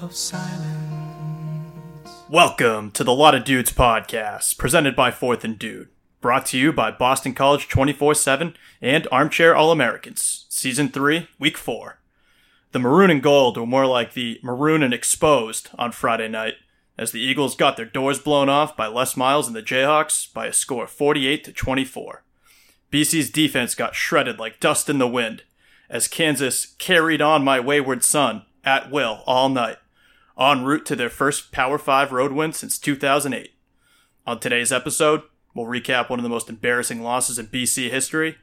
of silence. Welcome to the Lot of Dudes podcast, presented by Fourth and Dude. Brought to you by Boston College 24 7 and Armchair All Americans, Season 3, Week 4. The maroon and gold were more like the maroon and exposed on Friday night, as the Eagles got their doors blown off by Les Miles and the Jayhawks by a score of 48 to 24. BC's defense got shredded like dust in the wind, as Kansas carried on my wayward son at will all night en route to their first Power 5 road win since 2008. On today's episode, we'll recap one of the most embarrassing losses in BC history,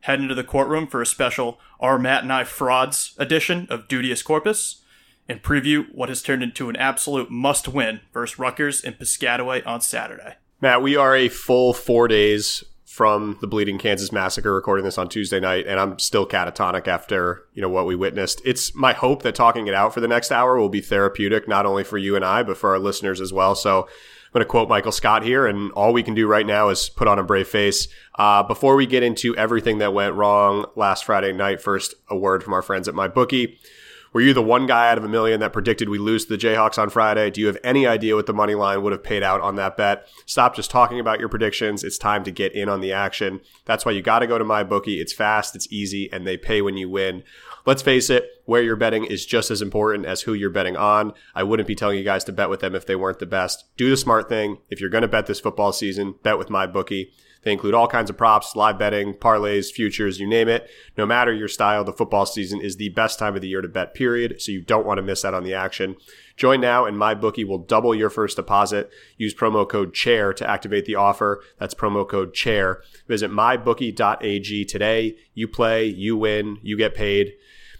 head into the courtroom for a special Our Matt and I Frauds edition of Duteous Corpus, and preview what has turned into an absolute must win versus Rutgers in Piscataway on Saturday. Matt, we are a full four days from the Bleeding Kansas massacre, recording this on Tuesday night, and I'm still catatonic after you know what we witnessed. It's my hope that talking it out for the next hour will be therapeutic, not only for you and I, but for our listeners as well. So. I'm going to quote Michael Scott here, and all we can do right now is put on a brave face. Uh, before we get into everything that went wrong last Friday night, first, a word from our friends at MyBookie. Were you the one guy out of a million that predicted we lose to the Jayhawks on Friday? Do you have any idea what the money line would have paid out on that bet? Stop just talking about your predictions. It's time to get in on the action. That's why you got to go to MyBookie. It's fast, it's easy, and they pay when you win. Let's face it, where you're betting is just as important as who you're betting on. I wouldn't be telling you guys to bet with them if they weren't the best. Do the smart thing. If you're going to bet this football season, bet with MyBookie. They include all kinds of props, live betting, parlays, futures, you name it. No matter your style, the football season is the best time of the year to bet, period. So you don't want to miss out on the action. Join now and MyBookie will double your first deposit. Use promo code CHAIR to activate the offer. That's promo code CHAIR. Visit mybookie.ag today. You play, you win, you get paid.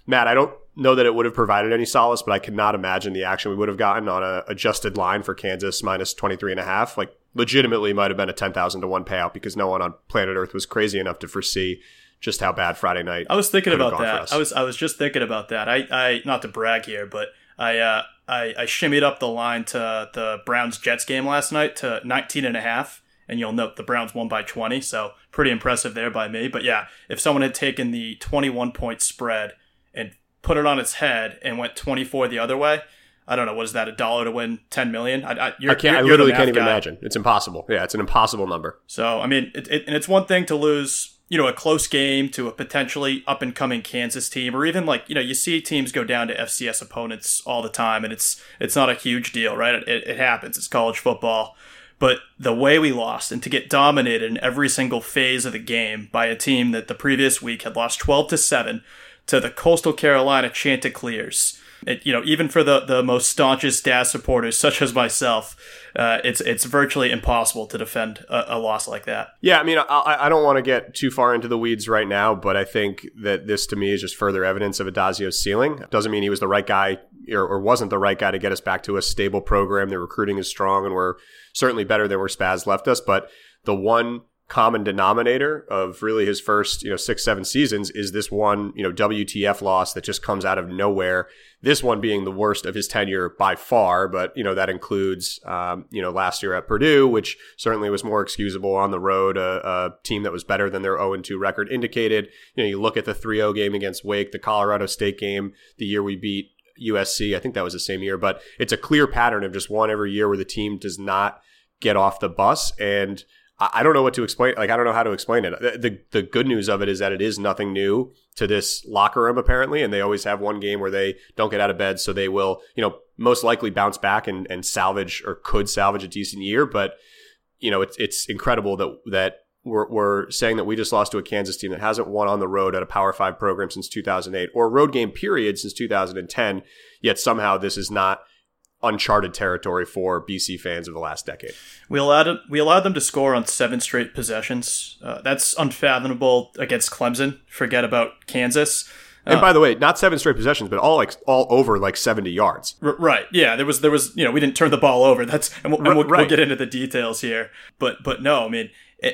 Matt, I don't know that it would have provided any solace, but I cannot imagine the action we would have gotten on a adjusted line for Kansas minus 23 and a half. Like legitimately might have been a 10,000 to 1 payout because no one on planet Earth was crazy enough to foresee just how bad Friday night. I was thinking about that. I was I was just thinking about that. I, I not to brag here, but I uh I, I shimmied up the line to the Browns Jets game last night to 19 and a half and you'll note the Browns won by 20, so pretty impressive there by me. But yeah, if someone had taken the 21 point spread and put it on its head and went 24 the other way, I don't know. What is that? A dollar to win 10 million? I, I, I can't. You're, I literally can't even guy. imagine. It's impossible. Yeah, it's an impossible number. So I mean, it, it, and it's one thing to lose, you know, a close game to a potentially up and coming Kansas team, or even like you know, you see teams go down to FCS opponents all the time, and it's it's not a huge deal, right? It, it happens. It's college football. But the way we lost and to get dominated in every single phase of the game by a team that the previous week had lost 12 to 7 to the Coastal Carolina Chanticleers it, you know, even for the, the most staunchest Daz supporters, such as myself, uh, it's it's virtually impossible to defend a, a loss like that. Yeah, I mean, I, I don't want to get too far into the weeds right now, but I think that this to me is just further evidence of Addazio's ceiling. Doesn't mean he was the right guy or, or wasn't the right guy to get us back to a stable program. The recruiting is strong, and we're certainly better than where Spaz left us. But the one common denominator of really his first, you know, six, seven seasons is this one, you know, WTF loss that just comes out of nowhere. This one being the worst of his tenure by far, but, you know, that includes, um, you know, last year at Purdue, which certainly was more excusable on the road, a, a team that was better than their 0 2 record indicated. You know, you look at the 3 0 game against Wake, the Colorado State game, the year we beat USC. I think that was the same year, but it's a clear pattern of just one every year where the team does not get off the bus. And, I, don't know what to explain. Like I don't know how to explain it. The, the the good news of it is that it is nothing new to this locker room apparently, and they always have one game where they don't get out of bed, so they will you know most likely bounce back and and salvage or could salvage a decent year, but you know it's it's incredible that that we're, we're saying that we just lost to a Kansas team that hasn't won on the road at a Power Five program since 2008 or road game period since 2010. Yet somehow this is not uncharted territory for BC fans of the last decade. We allowed we allowed them to score on seven straight possessions. Uh, that's unfathomable against Clemson. Forget about Kansas. And by the way, not seven straight possessions, but all like all over like seventy yards. R- right? Yeah, there was there was you know we didn't turn the ball over. That's and we'll, and we'll, Right. we'll get into the details here. But but no, I mean,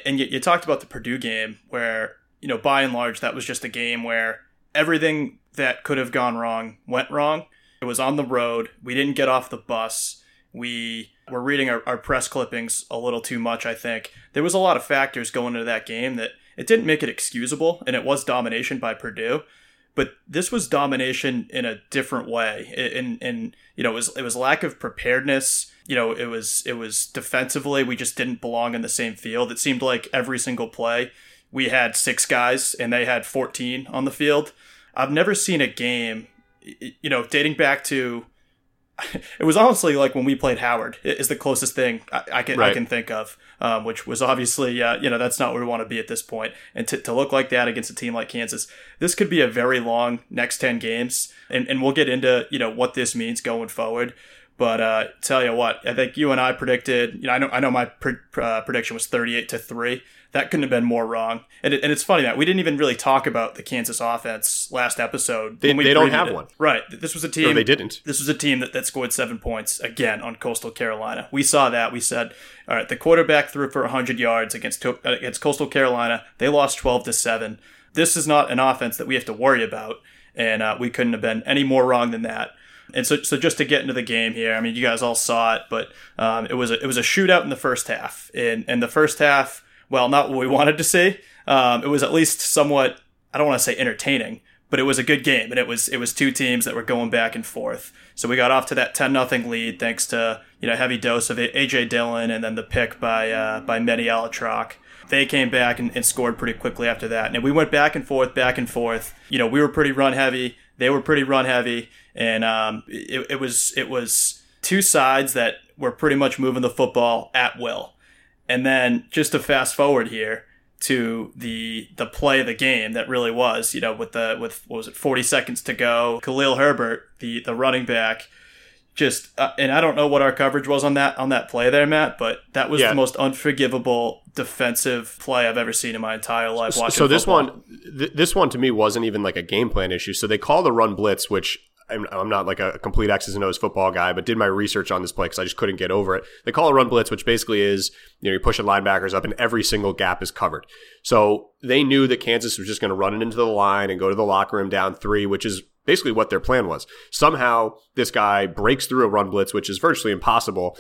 and you, you talked about the Purdue game where you know by and large that was just a game where everything that could have gone wrong went wrong. It was on the road. We didn't get off the bus. We were reading our, our press clippings a little too much. I think there was a lot of factors going into that game that it didn't make it excusable, and it was domination by Purdue but this was domination in a different way and and you know it was it was lack of preparedness you know it was it was defensively we just didn't belong in the same field it seemed like every single play we had six guys and they had 14 on the field i've never seen a game you know dating back to it was honestly like when we played Howard is the closest thing I, I can I can think of, um, which was obviously uh, you know that's not where we want to be at this point, and to, to look like that against a team like Kansas, this could be a very long next ten games, and and we'll get into you know what this means going forward. But uh, tell you what, I think you and I predicted. You know, I know I know my pre- uh, prediction was thirty-eight to three. That couldn't have been more wrong. And, it, and it's funny that we didn't even really talk about the Kansas offense last episode. They- we they don't have it. one. Right. This was a team. They didn't. This was a team that, that scored seven points again on Coastal Carolina. We saw that. We said, all right, the quarterback threw for 100 yards against uh, against Coastal Carolina. They lost 12 to seven. This is not an offense that we have to worry about, and uh, we couldn't have been any more wrong than that. And so, so just to get into the game here, I mean, you guys all saw it, but um, it was a, it was a shootout in the first half. And, in the first half, well, not what we wanted to see. Um, it was at least somewhat. I don't want to say entertaining, but it was a good game, and it was it was two teams that were going back and forth. So we got off to that ten nothing lead thanks to you know heavy dose of AJ Dillon and then the pick by uh, by Medi Alatroc. They came back and, and scored pretty quickly after that, and we went back and forth, back and forth. You know, we were pretty run heavy. They were pretty run heavy, and um, it, it was it was two sides that were pretty much moving the football at will. And then just to fast forward here to the the play of the game that really was, you know, with the with what was it, 40 seconds to go, Khalil Herbert, the the running back, just uh, and I don't know what our coverage was on that on that play there, Matt, but that was Yeah. the most unforgivable defensive play I've ever seen in my entire life. Watching so this one, th- this one to me wasn't even like a game plan issue. So they call the run blitz, which I'm, I'm not like a complete X's and O's football guy, but did my research on this play because I just couldn't get over it. They call a run blitz, which basically is you know you're pushing linebackers up and every single gap is covered. So they knew that Kansas was just going to run it into the line and go to the locker room down three, which is basically what their plan was. Somehow this guy breaks through a run blitz, which is virtually impossible.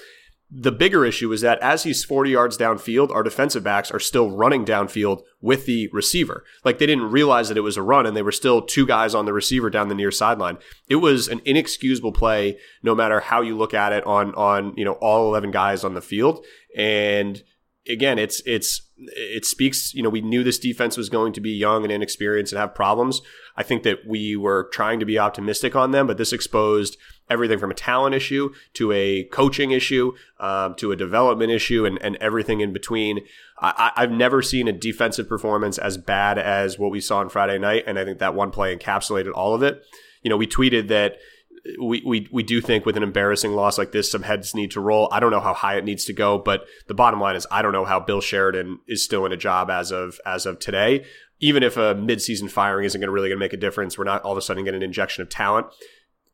The bigger issue is that as he's 40 yards downfield, our defensive backs are still running downfield with the receiver. Like they didn't realize that it was a run and they were still two guys on the receiver down the near sideline. It was an inexcusable play no matter how you look at it on on, you know, all 11 guys on the field and again, it's it's it speaks. You know, we knew this defense was going to be young and inexperienced and have problems. I think that we were trying to be optimistic on them, but this exposed everything from a talent issue to a coaching issue um, to a development issue and, and everything in between. I, I've never seen a defensive performance as bad as what we saw on Friday night, and I think that one play encapsulated all of it. You know, we tweeted that we, we we do think with an embarrassing loss like this, some heads need to roll. I don't know how high it needs to go, but the bottom line is I don't know how Bill Sheridan is still in a job as of as of today. Even if a midseason firing isn't going to really going to make a difference, we're not all of a sudden getting an injection of talent.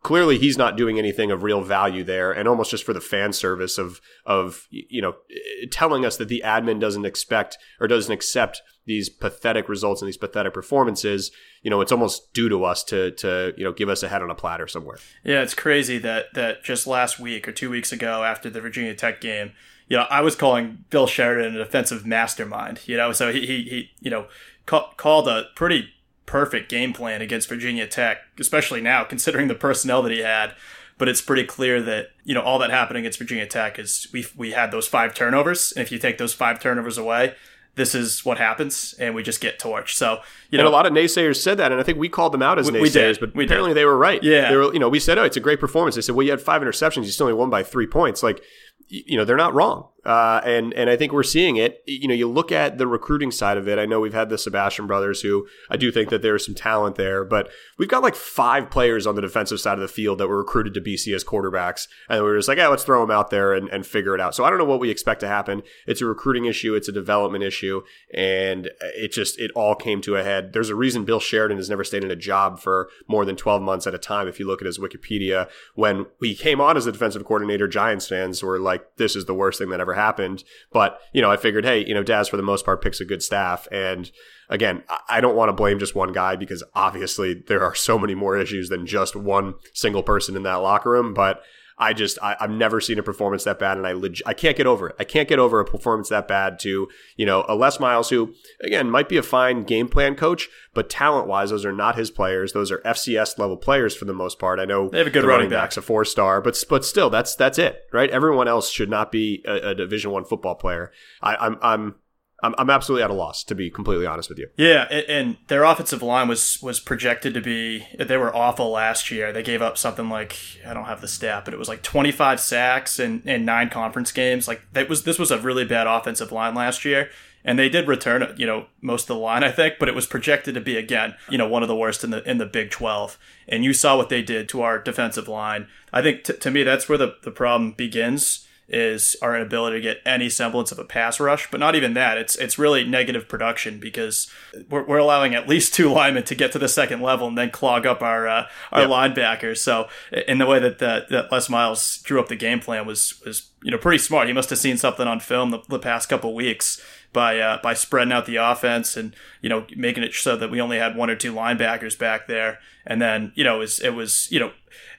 Clearly, he's not doing anything of real value there, and almost just for the fan service of of you know eh, telling us that the admin doesn't expect or doesn't accept these pathetic results and these pathetic performances. You know, it's almost due to us to to you know give us a head on a platter somewhere. Yeah, it's crazy that that just last week or two weeks ago after the Virginia Tech game, you know, I was calling Bill Sheridan an offensive mastermind. You know, so he he, he you know ca- called a pretty perfect game plan against Virginia Tech, especially now considering the personnel that he had. but it's pretty clear that you know all that happened against Virginia Tech is we we had those five turnovers, and if you take those five turnovers away, this is what happens, and we just get torched. So you know, and a lot of naysayers said that, and I think we called them out as We- we naysayers, did. but We did. apparently they were right. Yeah. they were. You know, we said, "Oh, it's a great performance." They said, "Well, you had five interceptions. You still only won by three points." Like, you know, they're not wrong. Uh, and and I think we're seeing it. You know, you look at the recruiting side of it. I know we've had the Sebastian brothers, who I do think that there's some talent there, but we've got like five players on the defensive side of the field that were recruited to BC as quarterbacks, and we are just like, "Yeah, let's throw them out there and, and figure it out." So I don't know what we expect to happen. It's a recruiting issue. It's a development issue, and it just it all came to a head. There's a reason Bill Sheridan has never stayed in a job for more than 12 months at a time. If you look at his Wikipedia, when he came on as the defensive coordinator, Giants fans were like, "This is the worst thing that ever happened." But you know, I figured, hey, you know, Daz for the most part picks a good staff, and again, I don't want to blame just one guy because obviously there are so many more issues than just one single person in that locker room, but. I just I, I've never seen a performance that bad, and I leg- I can't get over it. I can't get over a performance that bad to you know a Les Miles who again might be a fine game plan coach, but talent wise, those are not his players. Those are FCS level players for the most part. I know They have a good running back's a four star, but but still that's that's it, right? Everyone else should not be a, a Division one football player. I, I'm I'm I'm I'm absolutely at a loss to be completely honest with you. Yeah, and, and their offensive line was was projected to be they were awful last year. They gave up something like I don't have the stat, but it was like 25 sacks and in nine conference games. Like that was this was a really bad offensive line last year. And they did return, you know, most of the line, I think, but it was projected to be again, you know, one of the worst in the in the Big 12. And you saw what they did to our defensive line. I think t- to me that's where the, the problem begins is our inability to get any semblance of a pass rush. But not even that. It's it's really negative production because we're, we're allowing at least two linemen to get to the second level and then clog up our uh, our Yep. linebackers. So in the way that that, that Les Miles drew up the game plan was was you know pretty smart. He must have seen something on film the, the past couple weeks by uh, by spreading out the offense and you know making it so that we only had one or two linebackers back there. And then you know it was it was you know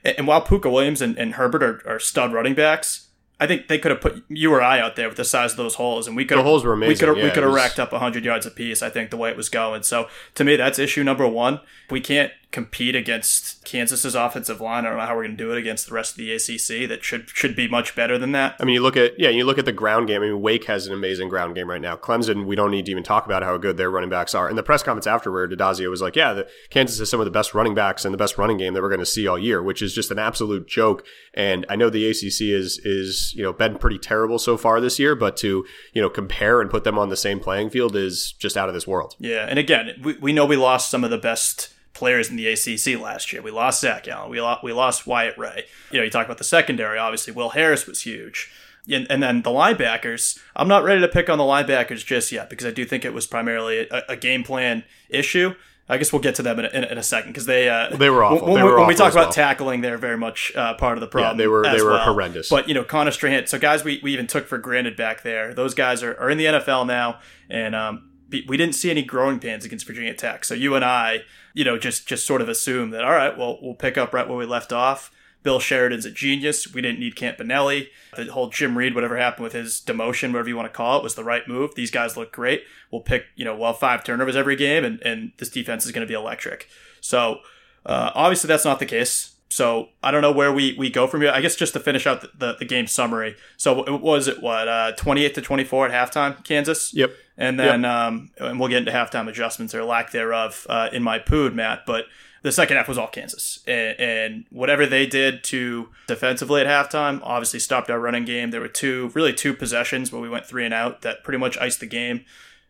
and, and while Pooka Williams and, and Herbert are, are stud running backs. I think they could have put you or I out there with the size of those holes, and we could The holes were We could have, yeah, we could have was- racked up 100 yards apiece. I think the way it was going. So to me, that's issue number one. We can't compete against Kansas's offensive line. I don't know how we're going to do it against the rest of the ACC. That should should be much better than that. I mean, you look at yeah, you look at the ground game. I mean, Wake has an amazing ground game right now. Clemson, we don't need to even talk about how good their running backs are. In the press conference afterward, Addazio was like, "Yeah, the, Kansas has some of the best running backs and the best running game that we're going to see all year," which is just an absolute joke. And I know the ACC is is you know been pretty terrible so far this year, but to you know compare and put them on the same playing field is just out of this world. Yeah, and again, we, we know we lost some of the best players in the ACC last year. We lost Zach Allen. We lost, we lost Wyatt Ray. You know, you talk about the secondary. Obviously, Will Harris was huge. And, and then the linebackers, I'm not ready to pick on the linebackers just yet because I do think it was primarily a, a game plan issue. I guess we'll get to them in a, in a, second because they uh, They were awful. When, They were when we awful talk about well. tackling, they're very much uh, part of the problem. they were- they were well. horrendous. But you know, Connor Strachan. So guys, we, we even took for granted back there. Those guys are, are in the NFL now, and um, we didn't see any growing pains against Virginia Tech. So you and I, you know, just just sort of assume that all right, well, we'll pick up right where we left off. Bill Sheridan's a genius. We didn't need Campanelli. The whole Jim Reid, whatever happened with his demotion, whatever you want to call it, was the right move. These guys look great. We'll pick, you know, well, five turnovers every game, and, and this defense is going to be electric. So uh, obviously that's not the case. So I don't know where we, we go from here. I guess just to finish out the, the, the game summary. So it was it what uh, twenty eight to twenty four at halftime, Kansas. Yep. And then um, and we'll get into halftime adjustments or lack thereof uh, in my pood, Matt. But the second half was all Kansas, and, and whatever they did to defensively at halftime obviously stopped our running game. There were two really two possessions where we went three and out that pretty much iced the game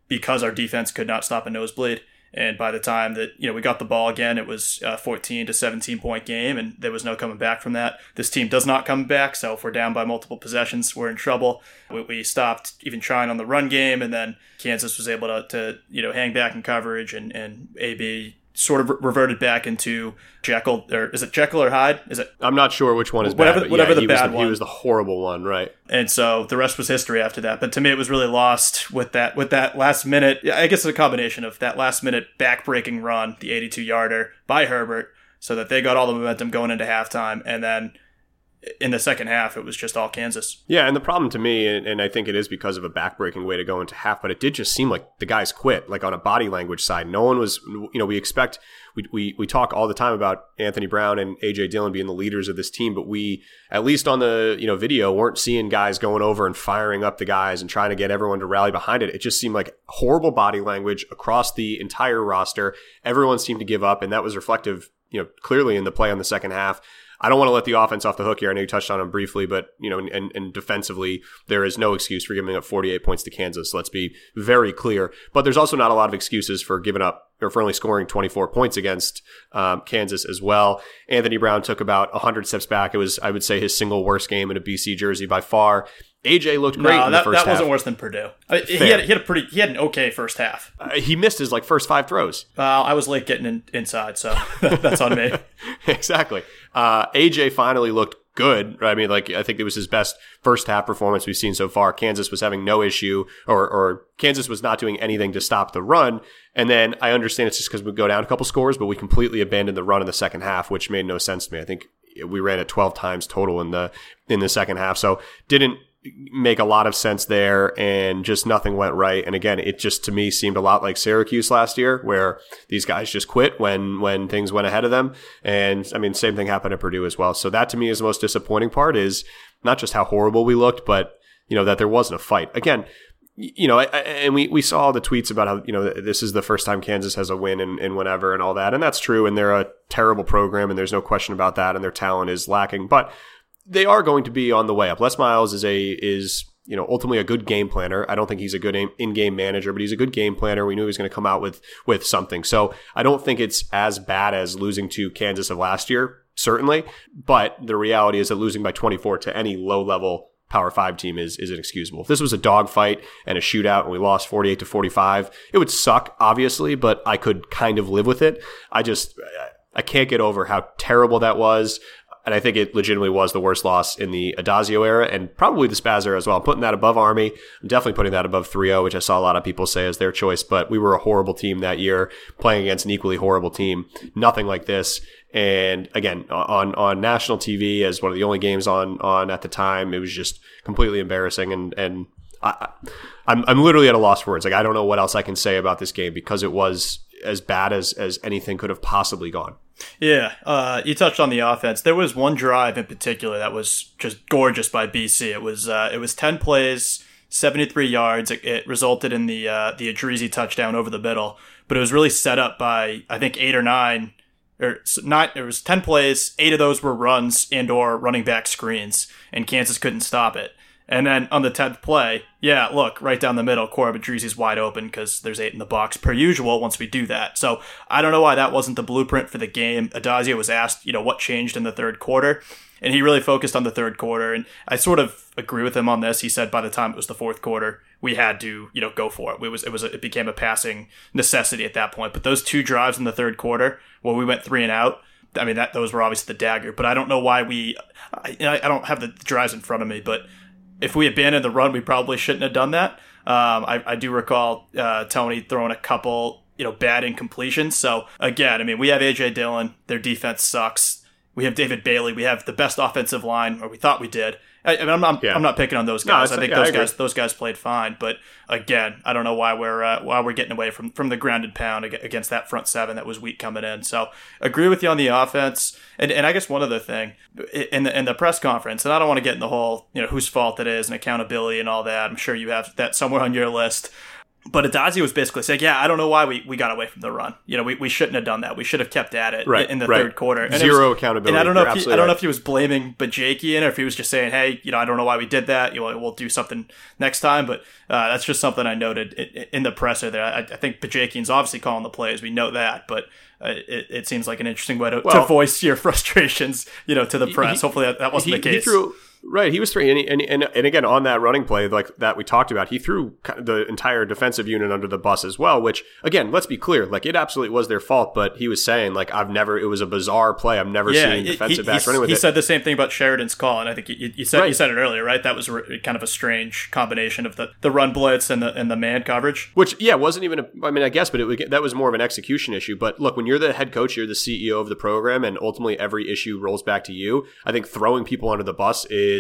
because our defense could not stop a nosebleed. And by the time that you know we got the ball again, it was a 14 to 17 point game, and there was no coming back from that. This team does not come back, so if we're down by multiple possessions, we're in trouble. We, we stopped even trying on the run game, and then Kansas was able to, to you know hang back in coverage, and and AB sort of reverted back into Jekyll or is it Jekyll or Hyde? Is it I'm not sure which one is Whatever- bad. but whatever yeah, the bad the, one. He was the horrible one, right? and so the rest was history after that. But to me, it was really lost with that with that last minute. I guess it's a combination of that last minute backbreaking run, the 82 yarder by Herbert, so that they got all the momentum going into halftime, and then in the second half, it was just all Kansas. Yeah, and the problem to me, and, I think it is because of a backbreaking way to go into half, but it did just seem like the guys quit, like on a body language side. No one was, you know, we expect, we, we, we talk all the time about Anthony Brown and AJ Dillon being the leaders of this team, but we, at least on the, you know, video, weren't seeing guys going over and firing up the guys and trying to get everyone to rally behind it. It just seemed like horrible body language across the entire roster. Everyone seemed to give up, and that was reflective, you know, clearly in the play on the second half. I don't want to let the offense off the hook here. I know you touched on them briefly, but you know, and, and defensively, there is no excuse for giving up 48 points to Kansas. Let's be very clear. But there's also not a lot of excuses for giving up or for only scoring 24 points against um, Kansas as well. Anthony Brown took about 100 steps back. It was, I would say, his single worst game in a BC jersey by far. AJ looked great no, that, the first that wasn't half. worse than Purdue. I, he, had, he had a pretty, he had an okay first half. Uh, he missed his like first five throws. Uh, I was late getting in, inside, so that's on me. exactly. Uh, AJ finally looked good. I mean, like I think it was his best first half performance we've seen so far. Kansas was having no issue, or or Kansas was not doing anything to stop the run. And then I understand it's just because we go down a couple scores, but we completely abandoned the run in the second half, which made no sense to me. I think we ran it 12 times total in the in the second half, so didn't make a lot of sense there and just nothing went right and again it just to me seemed a lot like Syracuse last year where these guys just quit when when things went ahead of them and I mean same thing happened at Purdue as well so that to me is the most disappointing part is not just how horrible we looked but you know that there wasn't a fight again you know, and we, we saw the tweets about how, you know, this is the first time Kansas has a win and, and whenever and all that. And that's true. And they're a terrible program and there's no question about that. And their talent is lacking. But they are going to be on the way up. Les Miles is a is you know ultimately a good game planner. I don't think he's a good in-game manager, but he's a good game planner. We knew he was going to come out with with something. So I don't think it's as bad as losing to Kansas of last year, certainly. But the reality is that losing by 24 to any low level Power Five team is is inexcusable. If this was a dogfight and a shootout and we lost 48 to 45, it would suck, obviously, but I could kind of live with it. I just I can't get over how terrible that was. And I think it legitimately was the worst loss in the Addazio era and probably the Spaz era as well. I'm putting that above Army. I'm definitely putting that above 3 0, which I saw a lot of people say is their choice. But we were a horrible team that year playing against an equally horrible team. Nothing like this. And again, on, on national TV as one of the only games on, on at the time, it was just completely embarrassing. And, and I, I'm, I'm literally at a loss for words. Like, I don't know what else I can say about this game because it was as bad as, as anything could have possibly gone. Yeah, uh, you touched on the offense. There was one drive in particular that was just gorgeous by BC. It was uh, it was ten plays, seventy three yards. It, it, resulted in the uh, the Idrizi touchdown over the middle, but it was really set up by I think eight or nine or not. It was ten plays. Eight of those were runs and or running back screens, and Kansas couldn't stop it. And then on the 10th play, yeah, look, right down the middle, Korab Idrizi's wide open because there's eight in the box per usual once we do that. So I don't know why that wasn't the blueprint for the game. Addazio was asked, you know, what changed in the third quarter, and he really focused on the third quarter. And I sort of agree with him on this. He said by the time it was the fourth quarter, we had to, you know, go for it. It was, it was, a, it became a passing necessity at that point. But those two drives in the third quarter where we went three and out, I mean, that those were obviously the dagger. But I don't know why we, I, I don't have the drives in front of me, but if we abandoned the run, we probably shouldn't have done that. Um, I, I, do recall uh, Tony throwing a couple, you know, bad incompletions. So again, I mean, we have AJ Dillon. Their defense sucks. We have David Bailey. We have the best offensive line, or we thought we did. I, mean, I'm, not, yeah. I'm not picking on those guys. No, I think yeah, those I guys those guys played fine. But again, I don't know why we're uh, why we're getting away from from the grounded pound against that front seven that was weak coming in. So agree with you on the offense. And and I guess one other thing in the in the press conference, and I don't want to get in the whole you know whose fault it is and accountability and all that. I'm sure you have that somewhere on your list. But Addazio was basically saying, "Yeah, I don't know why we, we got away from the run. You know, we, we shouldn't have done that. We should have kept at it right, in the right. third quarter. And Zero was, accountability. And I don't know You're if he, I don't right. know if he was blaming Bajakian or if he was just saying, "Hey, you know, I don't know why we did that. You know, we'll do something next time." But uh, that's just something I noted in, in the presser there. I, I think Bajakian's obviously calling the plays. We know that, but uh, it, it, seems like an interesting way to, well, to, voice your frustrations, you know, to the press. He, Hopefully, that, that wasn't he, the case. He threw, Right, he was three, and, and and and again on that running play like that we talked about, he threw the entire defensive unit under the bus as well. Which again, let's be clear, like it absolutely was their fault. But he was saying like I've never, it was a bizarre play. I've never Yeah, seen he- defensive he, backs he- running with he it. said the same thing about Sheridan's call, and I think you, you said you said it earlier, right? That was re- kind of a strange combination of the, the run blitz and the and the man coverage. Which, yeah, wasn't even. A, I mean, I guess, but it that was more of an execution issue. But look, when you're the head coach, you're the CEO of the program, and ultimately every issue rolls back to you. I think throwing people under the bus is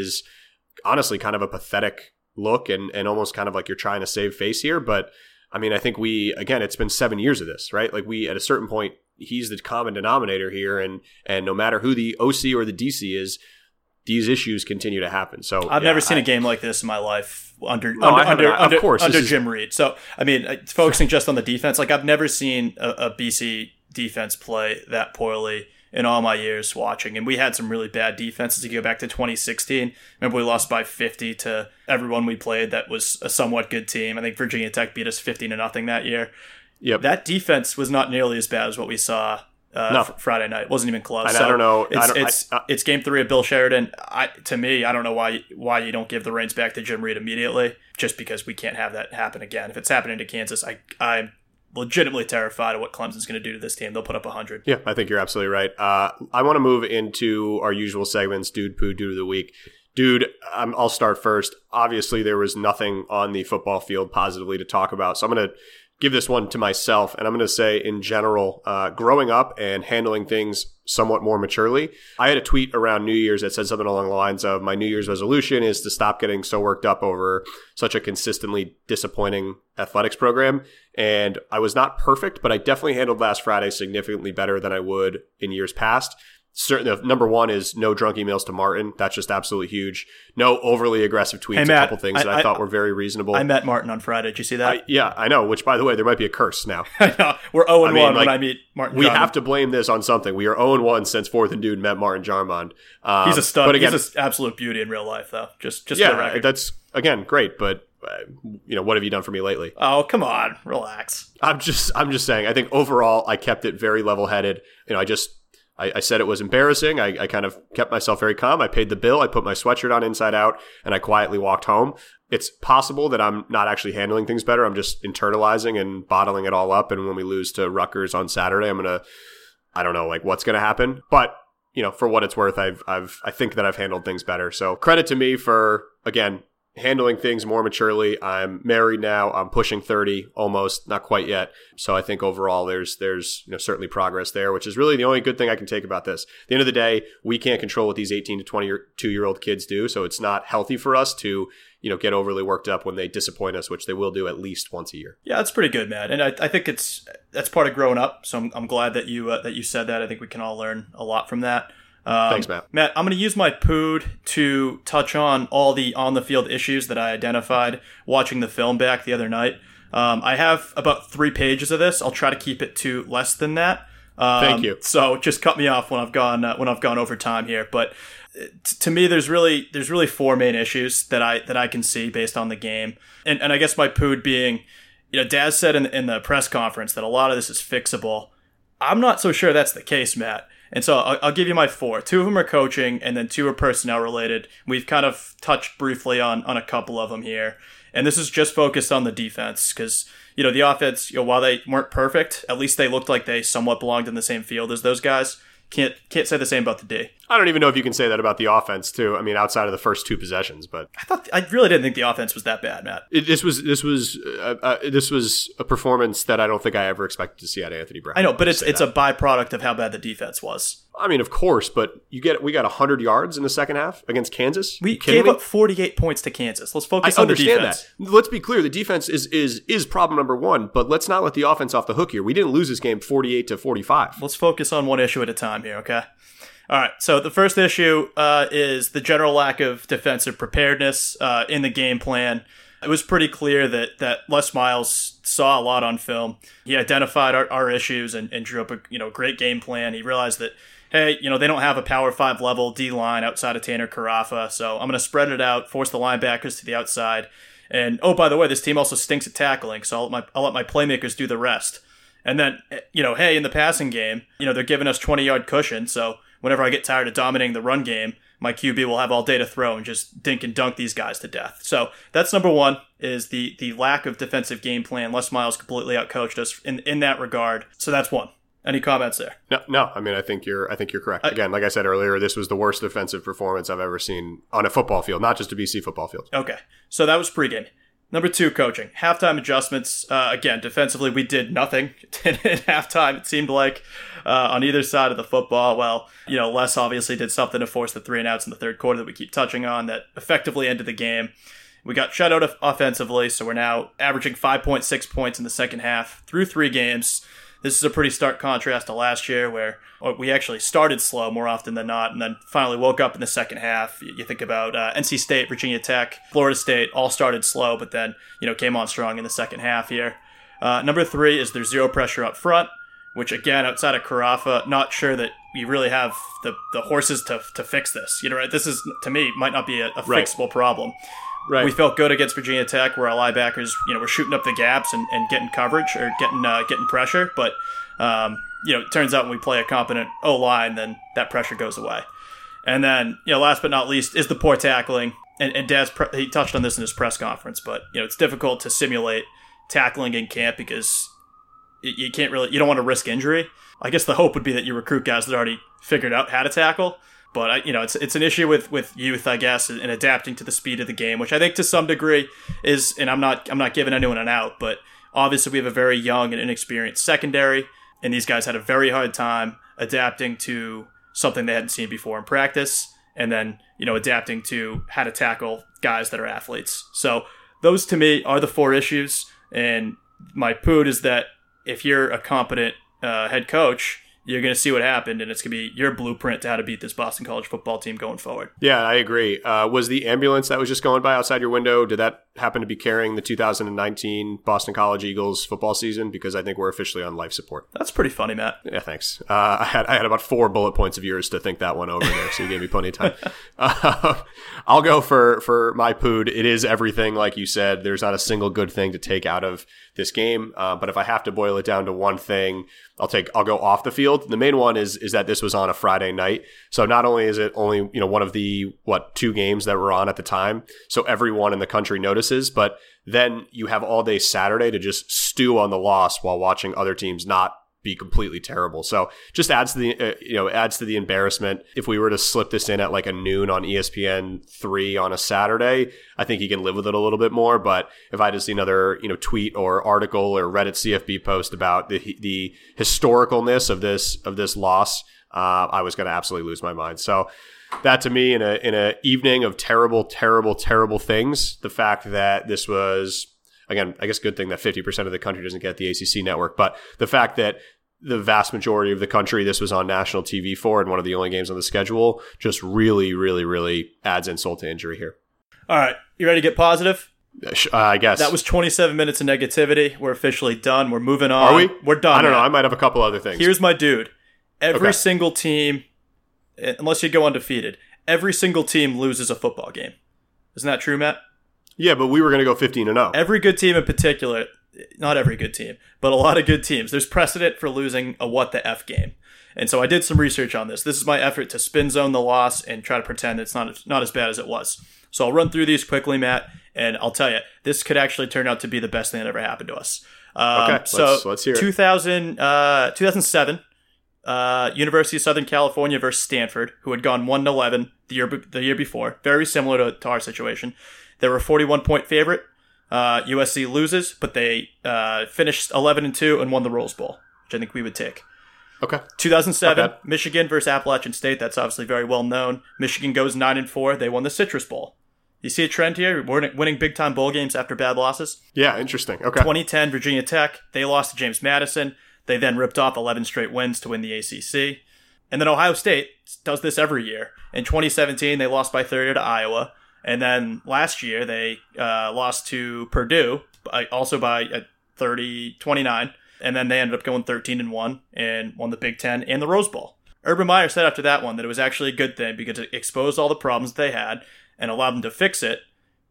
honestly kind of a pathetic look, and and almost kind of like you're trying to save face here. But I mean, I think we again, it's been seven years of this, right? Like we at a certain point, he's the common denominator here, and and no matter who the OC or the DC is. These issues continue to happen. So I've yeah, never seen I- a game like this in my life under No, under I under, Of under, course, under is- Jim Reid. So I mean, uh, focusing just on the defense, like I've never seen a, a BC defense play that poorly in all my years watching. And we had some really bad defenses. You go back to 2016. Remember, we lost by 50 to everyone we played. That was a somewhat good team. I think Virginia Tech beat us 15 to nothing that year. Yep. That defense was not nearly as bad as what we saw. Uh, No. fr- Friday night It wasn't even close. And I don't know- I It's don't- I- it's, I- it's game three of Bill Sheridan. I to me, I don't know why why you don't give the reins back to Jim Reid immediately. Just because we can't have that happen again. If it's happening to Kansas, I I'm legitimately terrified of what Clemson's going to do to this team. They'll put up hundred. Yeah, I think you're absolutely right. Uh, I want to move into our usual segments, dude poo, dude of the week. Dude, I'll start first. Obviously, there was nothing on the football field positively to talk about, so I'm going to give this one to myself, and I'm going to say, in general, uh, growing up and handling things somewhat more maturely. I had a tweet around New Year's that said something along the lines of, "My New Year's resolution is to stop getting so worked up over such a consistently disappointing athletics program." And I was not perfect, but I definitely handled last Friday significantly better than I would in years past. Certain number one is no drunk emails to Martin. That's just absolutely huge. No overly aggressive tweets. Hey, Matt, a couple things that I- I, I- thought were very reasonable. I met Martin on Friday. Did you see that? I- yeah, I know. Which, by the way, there might be a curse now. We're zero and mean, one when I meet Martin. We Jarmond. have to blame this on something. We are 0 1 since Fourth and Dude met Martin Jarmond. Um, He's a stud. But again, He's an absolute beauty in real life, though. Just just for the yeah, record. that's again great. But uh, you know, what have you done for me lately? oh come on, relax. I'm just, I'm just saying. I think overall, I kept it very level headed. You know, I just, I, I said it was embarrassing. I, I kind of kept myself very calm. I paid the bill. I put my sweatshirt on inside out, and I quietly walked home. It's possible that I'm not actually handling things better. I'm just internalizing and bottling it all up. And when we lose to Rutgers on Saturday, I'm gonna, I don't know, like what's gonna happen, but. You know, for what it's worth, I've, I've, I think that I've handled things better. So credit to me for again handling things more maturely. I'm married now. I'm pushing 30 almost, not quite yet. So I think overall there's there's you know certainly progress there, which is really the only good thing I can take about this. At the end of the day, we can't control what these 18 to 22 year old kids do, so it's not healthy for us to you know get overly worked up when they disappoint us, which they will do at least once a year. Yeah, that's pretty good, man. And I, I think it's that's part of growing up. So I'm, I'm glad that you uh, that you said that. I think we can all learn a lot from that. Um, Thanks, Matt. Matt, I'm going to use my pood to touch on all the on the field issues that I identified watching the film back the other night. Um, I have about three pages of this. I'll try to keep it to less than that. Um, Thank you. So just cut me off when I've gone uh, when I've gone over time here. But uh, t- to me, there's really there's really four main issues that I that I can see based on the game, and and I guess my pood being, you know, Daz said in in the press conference that a lot of this is fixable. I'm not so sure that's the case, Matt. And so I'll, I'll give you my four. Two of them are coaching, and then two are personnel related. We've kind of touched briefly on on a couple of them here, and this is just focused on the defense because you know the offense. You know, while they weren't perfect, at least they looked like they somewhat belonged in the same field as those guys. Can't can't say the same about the D. I don't even know if you can say that about the offense too. I mean, outside of the first two possessions, but I thought I really didn't think the offense was that bad, Matt. it, this was this was uh, uh, this was a performance that I don't think I ever expected to see out of Anthony Brown. I know, but it's it's that. a byproduct of how bad the defense was. I mean, of course, but you get we got 100 yards in the second half against Kansas. We gave me? up 48 points to Kansas. Let's I focus on the understand defense. that. Let's be clear: the defense is is is problem number one. But let's not let the offense off the hook here. We didn't lose this game 48 to 45. Let's focus on one issue at a time here, okay? All right. So the first issue uh, is the general lack of defensive preparedness uh, in the game plan. It was pretty clear that that Les Miles saw a lot on film. He identified our, our issues and, and drew up a you know great game plan. He realized that hey, you know they don't have a Power Five level D line outside of Tanner Karafa, so I'm going to spread it out, force the linebackers to the outside, and oh by the way, this team also stinks at tackling, so I'll let my I'll let my playmakers do the rest. And then, eh, you know, hey, in the passing game, you know, they're giving us 20 yard cushion. So whenever I get tired of dominating the run game, my QB will have all day to throw and just dink and dunk these guys to death. So that's number one is the the lack of defensive game plan. Les Miles completely outcoached us in, in that regard. So that's one. Any comments there? No, no. I mean, I think you're. I think you're correct. Again, like I said earlier, this was the worst defensive performance I've ever seen on a football field, not just a BC football field. Okay, so that was pregame. Number two, coaching. Halftime adjustments. Uh, again, defensively, we did nothing at halftime. It seemed like uh, on either side of the football. Well, you know, Les obviously did something to force the three and outs in the third quarter that we keep touching on that effectively ended the game. We got shut out offensively, so we're now averaging 5.6 points in the second half through three games. This is a pretty stark contrast to last year, where we actually started slow more often than not, and then finally woke up in the second half. You think about uh, NC State, Virginia Tech, Florida State, all started slow, but then you know came on strong in the second half here. Uh, number three is there's zero pressure up front, which again, outside of Karafa, not sure that we really have the, the horses to, to fix this. You know, right? This is to me might not be a, a right. fixable problem. Right. We felt good against Virginia Tech, where our linebackers, you know, were shooting up the gaps and, and getting coverage or getting uh, getting pressure. But um, you know, it turns out when we play a competent O line, then that pressure goes away. And then, you know, last but not least is the poor tackling. And, and Daz, he touched on this in his press conference, but you know, it's difficult to simulate tackling in camp because you can't really, you don't want to risk injury. I guess the hope would be that you recruit guys that already figured out how to tackle. But you know, it's it's an issue with with youth, I guess, and adapting to the speed of the game, which I think to some degree is. And I'm not I'm not giving anyone an out, but obviously we have a very young and inexperienced secondary, and these guys had a very hard time adapting to something they hadn't seen before in practice, and then you know adapting to how to tackle guys that are athletes. So those to me are the four issues, and my pood is that if you're a competent uh, head coach you're going to see what happened, and it's going to be your blueprint to how to beat this Boston College football team going forward. Yeah, I agree. Uh, was the ambulance that was just going by outside your window? Did that happen to be carrying the 2019 Boston College Eagles football season? Because I think we're officially on life support. That's pretty funny, Matt. Yeah, thanks. Uh, I had I had about four bullet points of yours to think that one over there, so you gave me plenty of time. uh, I'll go for for my pood. It is everything, like you said. There's not a single good thing to take out of this game. Uh, but if I have to boil it down to one thing, I'll take I'll go off the field. The main one is is that this was on a Friday night. So not only is it only, you know, one of the what, two games that were on at the time, so everyone in the country notices, but then you have all day Saturday to just stew on the loss while watching other teams not be completely terrible. So just adds to the uh, you know adds to the embarrassment. If we were to slip this in at like a noon on ESPN three on a Saturday, I think you can live with it a little bit more. But if I just see another you know tweet or article or Reddit CFB post about the the historicalness of this of this loss, uh, I was going to absolutely lose my mind. So that to me in a in a evening of terrible, terrible, terrible things, the fact that this was again, I guess good thing that 50% of the country doesn't get the ACC network, but the fact that the vast majority of the country this was on national TV for and one of the only games on the schedule just really, really, really adds insult to injury here. All right. You ready to get positive? Uh, I guess. That was 27 minutes of negativity. We're officially done. We're moving on. Are we? We're done. I don't know. I might have a couple other things. Here's my dude. Every okay. single team, unless you go undefeated, every single team loses a football game. Isn't that true, Matt? Yeah, but we were going to go 15 and 0. Every good team in particular not every good team, but a lot of good teams. There's precedent for losing a what the F game. And so I did some research on this. This is my effort to spin zone the loss and try to pretend it's not not as bad as it was. So I'll run through these quickly, Matt, and I'll tell you, this could actually turn out to be the best thing that ever happened to us. Um, okay, so let's, let's hear it. 2000, uh, 2007, uh, University of Southern California versus Stanford, who had gone 1 11 the year, the year before. Very similar to, to our situation. They were a 41 point favorite. Uh, USC loses, but they uh, finished 11 and 2 and won the Rose Bowl, which I think we would take. Okay. 2007, Michigan versus Appalachian State. That's obviously very well known. Michigan goes 9 and 4. They won the Citrus Bowl. You see a trend here? We're winning big time bowl games after bad losses. Yeah, interesting. Okay. 2010, Virginia Tech. They lost to James Madison. They then ripped off 11 straight wins to win the ACC. And then Ohio State does this every year. In 2017, they lost by 30 to Iowa. And then last year they uh, lost to Purdue, also by uh, 30 29. And then they ended up going 13 and 1 and won the Big Ten and the Rose Bowl. Urban Meyer said after that one that it was actually a good thing because it exposed all the problems they had and allowed them to fix it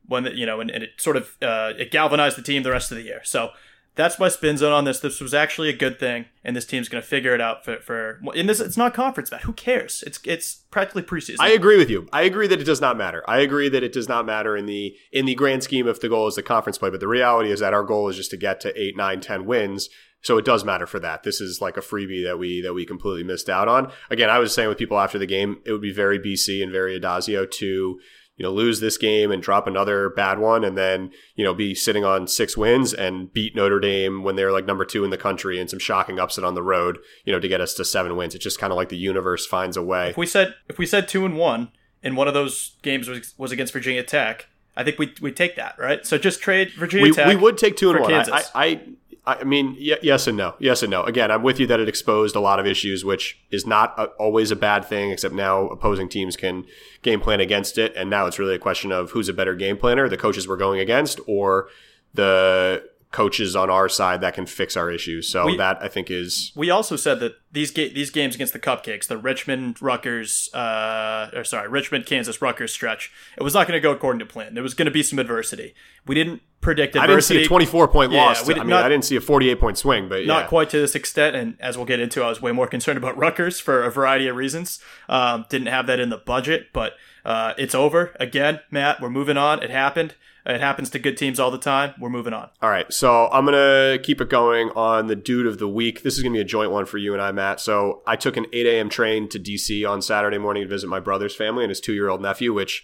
when, you know, and, and it sort of uh, it galvanized the team the rest of the year. So that's my spin zone on this. This was actually a good thing, and this team's going to figure it out for. for in this, it's not conference, man. Who cares? It's it's practically preseason. I agree with you. I agree that it does not matter. I agree that it does not matter in the in the grand scheme if the goal is the conference play. But the reality is that our goal is just to get to eight, nine, ten wins. So it does matter for that. This is like a freebie that we that we completely missed out on. Again, I was saying with people after the game, it would be very BC and very Addazio to you know, lose this game and drop another bad one and then, you know, be sitting on six wins and beat Notre Dame when they're like number two in the country and some shocking upset on the road, you know, to get us to seven wins. It's just kind of like the universe finds a way. If we said if we said two and one and one of those games was, was against Virginia Tech, I think we we take that, right? So just trade Virginia we, Tech. We would take two and one. Kansas. I, I I mean, yes and no. Yes and no. Again, I'm with you that it exposed a lot of issues, which is not a, always a bad thing, except now opposing teams can game plan against it. And now it's really a question of who's a better game planner, the coaches we're going against or the coaches on our side that can fix our issues. So we, that I think is. We also said that these ga- these games against the Cupcakes, the Richmond Rutgers, uh, or sorry, Richmond Kansas Rutgers stretch, it was not going to go according to plan. There was going to be some adversity. We didn't predict adversity. I didn't see a 24 point yeah, loss. I mean, not, I didn't see a 48 point swing, but not quite to this extent. And as we'll get into, I was way more concerned about Rutgers for a variety of reasons. Um, didn't have that in the budget, but uh, it's over again, Matt. We're moving on. It happened. It happens to good teams all the time. We're moving on. All right. So I'm going to keep it going on the dude of the week. This is going to be a joint one for you and I, Matt. So I took an 8 a.m. train to DC on Saturday morning to visit my brother's family and his two year old nephew, which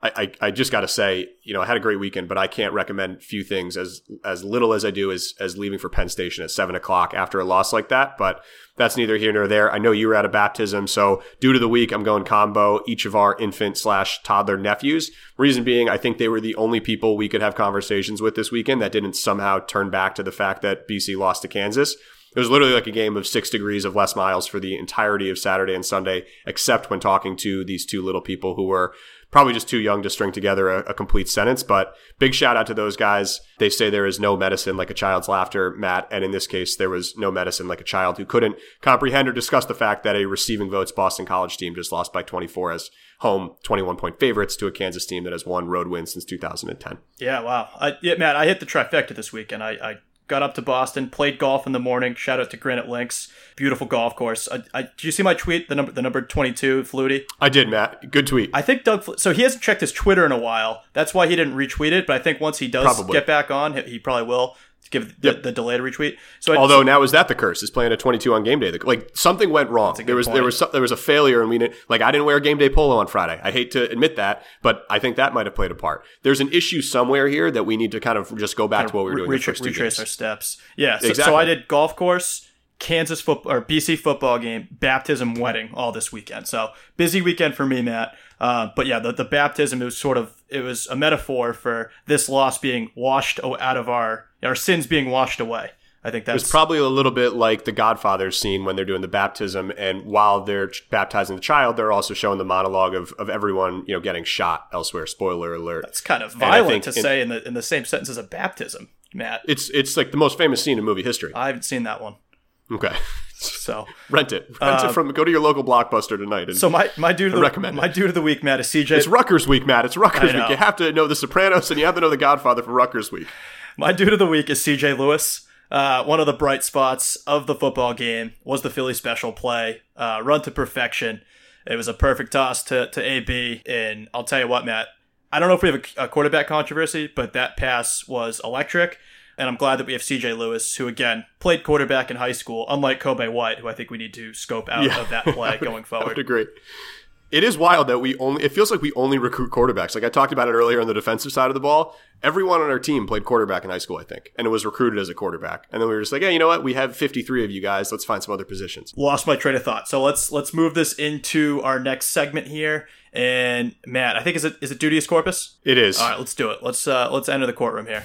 I, I, I just got to say, you know, I had a great weekend, but I can't recommend few things as as little as I do as as leaving for Penn Station at seven o'clock after a loss like that. But that's neither here nor there. I know you were at a baptism, so due to the week, I'm going combo each of our infant slash toddler nephews. Reason being, I think they were the only people we could have conversations with this weekend that didn't somehow turn back to the fact that BC lost to Kansas. It was literally like a game of six degrees of Les Miles for the entirety of Saturday and Sunday, except when talking to these two little people who were probably just too young to string together a, a, complete sentence. But big shout out to those guys. They say there is no medicine like a child's laughter, Matt. And in this case, there was no medicine like a child who couldn't comprehend or discuss the fact that a receiving votes Boston College team just lost by 24 as home 21 point favorites to a Kansas team that has won road wins since 2010. Yeah, wow. I, yeah, Matt, I hit the trifecta this week, and I, I got up to Boston, played golf in the morning. Shout out to Granite Links, beautiful golf course. I, I, did you see my tweet? The number, the number twenty two, Flutie. I did, Matt. Good tweet. I think Doug. So he hasn't checked his Twitter in a while. That's why he didn't retweet it. But I think once he does probably. get back on, he probably will give the, yep. the delayed retweet. So although now is that the curse is playing a 22 on game day? Like something went wrong. There was point. there was there was a failure, and we didn't like I didn't wear game day polo on Friday. I hate to admit that, but I think that might have played a part. There's an issue somewhere here that we need to kind of just go back kind to what we were doing. Re- retrace our steps. Yeah. So, exactly. so I did golf course. Kansas football or BC football game, baptism, wedding, all this weekend. So busy weekend for me, Matt. Uh, but yeah, the, the baptism it was sort of it was a metaphor for this loss being washed out of our our sins being washed away. I think that's was probably a little bit like the Godfather scene when they're doing the baptism, and while they're baptizing the child, they're also showing the monologue of, of everyone you know getting shot elsewhere. Spoiler alert. That's kind of violent to in, say in the in the same sentence as a baptism, Matt. It's it's like the most famous scene in movie history. I haven't seen that one. Okay. So rent it. Rent uh, it from. Go to your local blockbuster tonight. so my my dude of the, recommend my dude of the week, Matt, is CJ. It's Rutgers week, Matt. It's Rutgers week. You have to know The Sopranos and you have to know The Godfather for Rutgers week. My dude of the week is CJ Lewis. Uh, one of the bright spots of the football game was the Philly special play, uh, run to perfection. It was a perfect toss to, to AB. And I'll tell you what, Matt, I don't know if we have a, a quarterback controversy, but that pass was electric. And I'm glad that we have CJ Lewis, who again played quarterback in high school, unlike Kobe White, who I think we need to scope out yeah, of that play would, going forward. I would agree. It is wild that we only, it feels like we only recruit quarterbacks. Like I talked about it earlier on the defensive side of the ball. Everyone on our team played quarterback in high school, I think, and it was recruited as a quarterback. And then we were just like, hey, you know what? We have 53 of you guys. Let's find some other positions. Lost my train of thought. So let's, let's move this into our next segment here. And Matt, I think is it, is it Duteous Corpus? It is. All right, let's do it. Let's, uh, let's enter the courtroom here.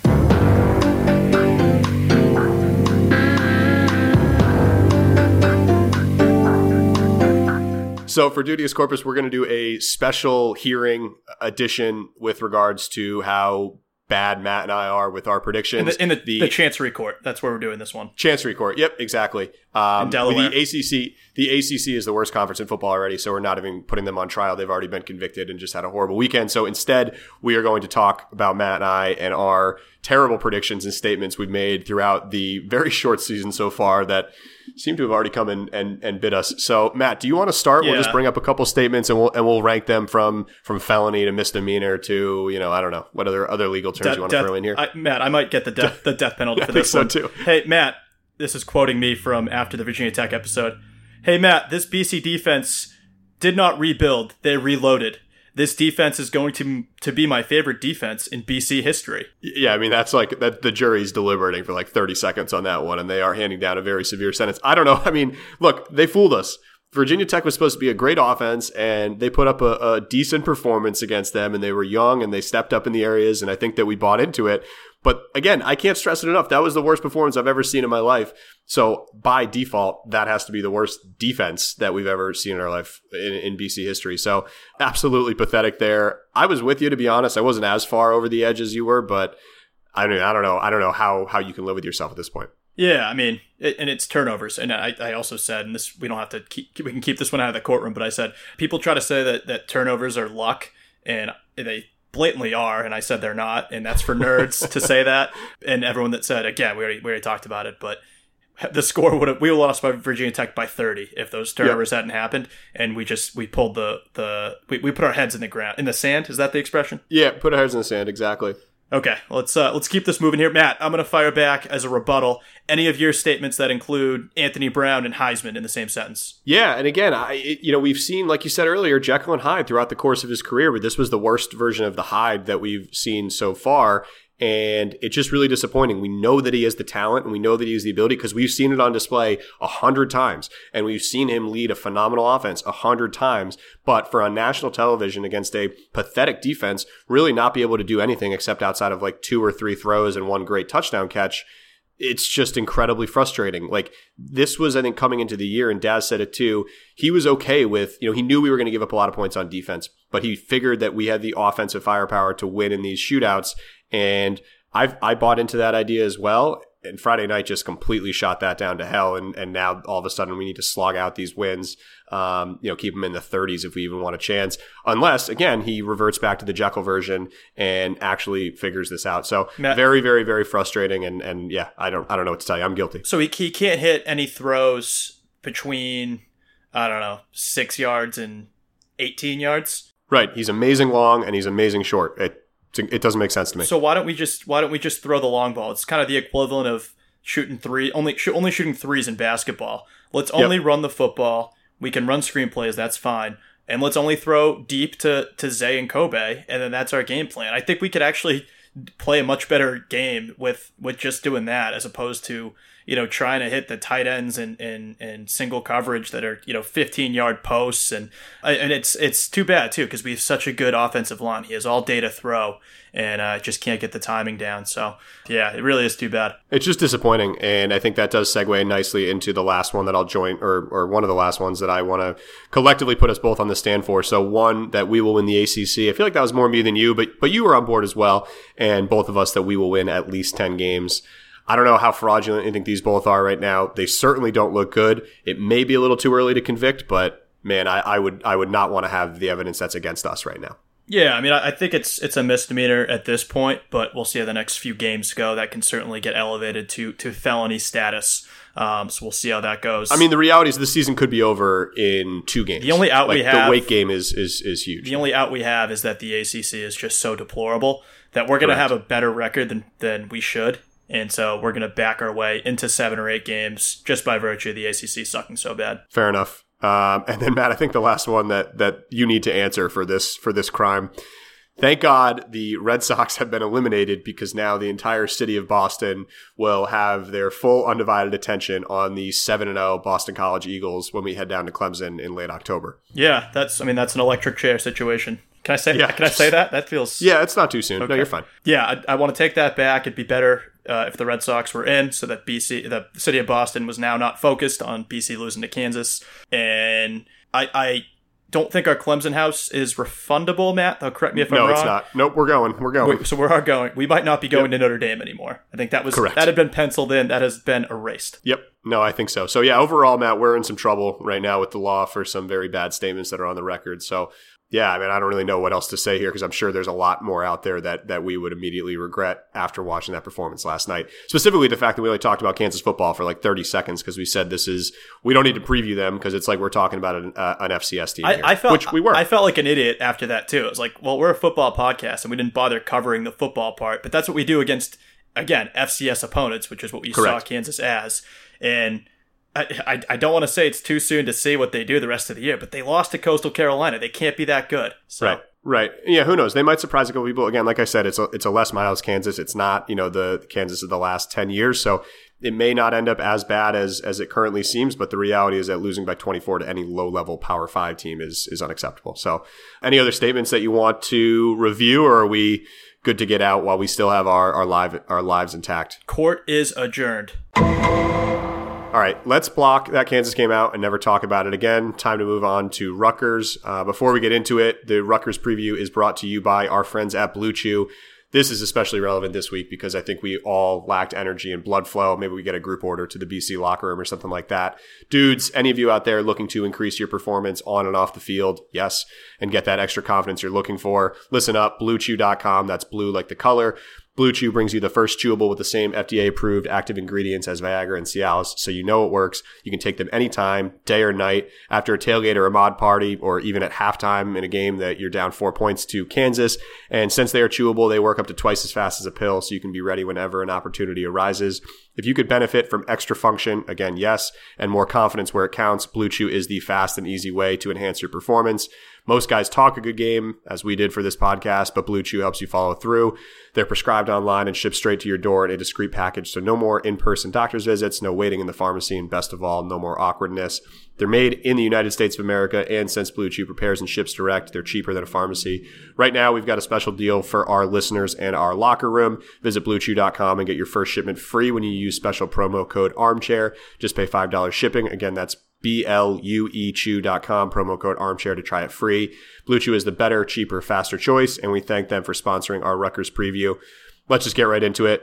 So for Duteous Corpus, we're going to do a special hearing edition with regards to how bad Matt and I are with our predictions. In the, in the, the, the Chancery Court. That's where we're doing this one. Chancery Court. Yep, exactly. Um, in Delaware. The ACC, the ACC is the worst conference in football already, so we're not even putting them on trial. They've already been convicted and just had a horrible weekend. So instead, we are going to talk about Matt and I and our terrible predictions and statements we've made throughout the very short season so far that seem to have already come in and, and bit us. So, Matt, do you want to start? We'll just bring up a couple statements and we'll and we'll rank them from from felony to misdemeanor to you know I don't know what other other legal terms Death- you want to throw in here. I, Matt, I might get the death the death penalty I for think this so one too. Hey, Matt, this is quoting me from after the Virginia Tech episode. Hey, Matt, this BC defense did not rebuild; they reloaded. This defense is going to to be my favorite defense in BC history. Yeah, I mean that's like that. The jury's deliberating for like thirty seconds on that one, and they are handing down a very severe sentence. I don't know. I mean, look, they fooled us. Virginia Tech was supposed to be a great offense, and they put up a, a decent performance against them, and they were young, and they stepped up in the areas, and I think that we bought into it. But again, I can't stress it enough. That was the worst performance I've ever seen in my life. So by default, that has to be the worst defense that we've ever seen in our life in, in BC history. So absolutely pathetic there. I was with you to be honest. I wasn't as far over the edge as you were, but I mean, I don't know. I don't know how how you can live with yourself at this point. Yeah, I mean, it, and it's turnovers. And I, I also said, and this we don't have to keep, we can keep this one out of the courtroom, but I said people try to say that that turnovers are luck, and they blatantly are, and I said they're not, and that's for nerds to say that. And everyone that said again, we already we already talked about it, but the score would have we lost by Virginia Tech by 30 if those turnovers hadn't happened and we just we pulled the the we, we put our heads in the ground in the sand is that the expression Yeah, put our heads in the sand. Exactly. Okay, let's uh, let's keep this moving here, Matt. I'm going to fire back as a rebuttal any of your statements that include Anthony Brown and Heisman in the same sentence. Yeah, and again, I you know we've seen, like you said earlier, Jekyll and Hyde throughout the course of his career, but this was the worst version of the Hyde that we've seen so far, and it's just really disappointing. We know that he has the talent, and we know that he has the ability because we've seen it on display a hundred times, and we've seen him lead a phenomenal offense a hundred times. But for on national television against a pathetic defense, really not be able to do anything except outside of like two or three throws and one great touchdown catch it's just incredibly frustrating. Like this was, I think, coming into the year, and Daz said it too. He was okay with, you know, he knew we were going to give up a lot of points on defense, but he figured that we had the offensive firepower to win in these shootouts. And I've I bought into that idea as well. And Friday night just completely shot that down to hell. And and now all of a sudden we need to slog out these wins. Um, you know, keep them in the 30s if we even want a chance. Unless again he reverts back to the Jekyll version and actually figures this out. So Matt- very very very frustrating. And and yeah, I don't I don't know what to tell you. I'm guilty. So he he can't hit any throws between I don't know six yards and eighteen yards. Right. He's amazing long and he's amazing short. It it doesn't make sense to me. So why don't we just why don't we just throw the long ball? It's kind of the equivalent of shooting three only sh- only shooting threes in basketball. Let's only run the football. We can run screenplays. That's fine. And let's only throw deep to to Zay and Kobe, and then that's our game plan. I think we could actually play a much better game with with just doing that as opposed to you know trying to hit the tight ends and and, and single coverage that are you know 15 yard posts and and it's it's too bad too because we have such a good offensive line he has all day to throw and uh, just can't get the timing down so yeah it really is too bad It's just disappointing, and I think that does segue nicely into the last one that I'll join, or or one of the last ones that I want to collectively put us both on the stand for. So one that we will win the ACC. I feel like that was more me than you, but but you were on board as well, and both of us that we will win at least ten games. I don't know how fraudulent you think these both are right now. They certainly don't look good. It may be a little too early to convict, but man, I, I would I would not want to have the evidence that's against us right now. yeah i mean I, think it's it's a misdemeanor at this point but we'll see how the next few games go that can certainly get elevated to to felony status um, so we'll see how that goes I mean, the reality is the season could be over in two games. The only out like, we have- the Wake game is is is huge. The only out we have is that the ACC is just so deplorable that we're going to have a better record than, than we should. And so we're going to back our way into seven or eight games just by virtue of the ACC sucking so bad. Fair enough. Um, and then Matt, I think the last one that that you need to answer for this for this crime. Thank God the Red Sox have been eliminated because now the entire city of Boston will have their full undivided attention on the 7 and 0 Boston College Eagles when we head down to Clemson in late October. Yeah, that's I mean that's an electric chair situation. Can I say Yeah. can I say that? That feels Yeah, it's not too soon. No, you're fine. Yeah, I, I want to take that back. It'd be better uh, if the Red Sox were in, so that BC, the city of Boston, was now not focused on BC losing to Kansas. And I, I don't think our Clemson house is refundable, Matt. Though, correct me if I'm No, wrong. it's not. Nope, we're going. We're going. Wait, so we are going. We might not be going to Notre Dame anymore. I think that was Correct. that had been penciled in. That has been erased. Yep. No, I think so. So yeah, overall, Matt, we're in some trouble right now with the law for some very bad statements that are on the record. So yeah, I mean, I don't really know what else to say here because I'm sure there's a lot more out there that that we would immediately regret after watching that performance last night. Specifically, the fact that we only talked about Kansas football for like 30 seconds because we said this is we don't need to preview them because it's like we're talking about an, uh, an FCS team, I, here, I felt which we were. I felt like an idiot after that too. It was like, well, we're a football podcast and we didn't bother covering the football part, but that's what we do against again FCS opponents, which is what we Correct. saw Kansas as. And I, I, I don't want to say it's too soon to see what they do the rest of the year, but they lost to Coastal Carolina. They can't be that good. So Right. Right. Yeah. Who knows? They might surprise a couple people. Again, like I said, it's a, it's a Les Miles Kansas. It's not, you know, the Kansas of the last 10 years. So it may not end up as bad as, as it currently seems, but the reality is that losing by 24 to any low level power five team is, is unacceptable. So any other statements that you want to review or are we good to get out while we still have our, our live, our lives intact? court is adjourned. All right, let's block that Kansas game out and never talk about it again. Time to move on to Rutgers. Uh, before we get into it, the Rutgers preview is brought to you by our friends at Blue Chew. This is especially relevant this week because I think we all lacked energy and blood flow. Maybe we get a group order to the BC locker room or something like that. Dudes, any of you out there looking to increase your performance on and off the field, yes, and get that extra confidence you're looking for, listen up, bluechew.com. That's blue like the color. Blue Chew brings you the first chewable with the same FDA approved active ingredients as Viagra and Cialis, so you know it works. You can take them anytime, day or night, after a tailgate or a mod party, or even at halftime in a game that you're down four points to Kansas. And since they are chewable, they work up to twice as fast as a pill, so you can be ready whenever an opportunity arises. If you could benefit from extra function, again, yes, and more confidence where it counts, Blue Chew is the fast and easy way to enhance your performance. Most guys talk a good game, as we did for this podcast, but Blue Chew helps you follow through. They're prescribed online and shipped straight to your door in a discreet package, so no more in person doctor's visits, no waiting in the pharmacy, and best of all, no more awkwardness. They're made in the United States of America, and since Blue Chew prepares and ships direct, they're cheaper than a pharmacy. Right now, we've got a special deal for our listeners and our locker room. Visit bluechew.com and get your first shipment free when you use special promo code armchair. Just pay $5 shipping. Again, that's B-L-U-E chew.com, promo code armchair to try it free. Blue Chew is the better, cheaper, faster choice, and we thank them for sponsoring our Rutgers preview. Let's just get right into it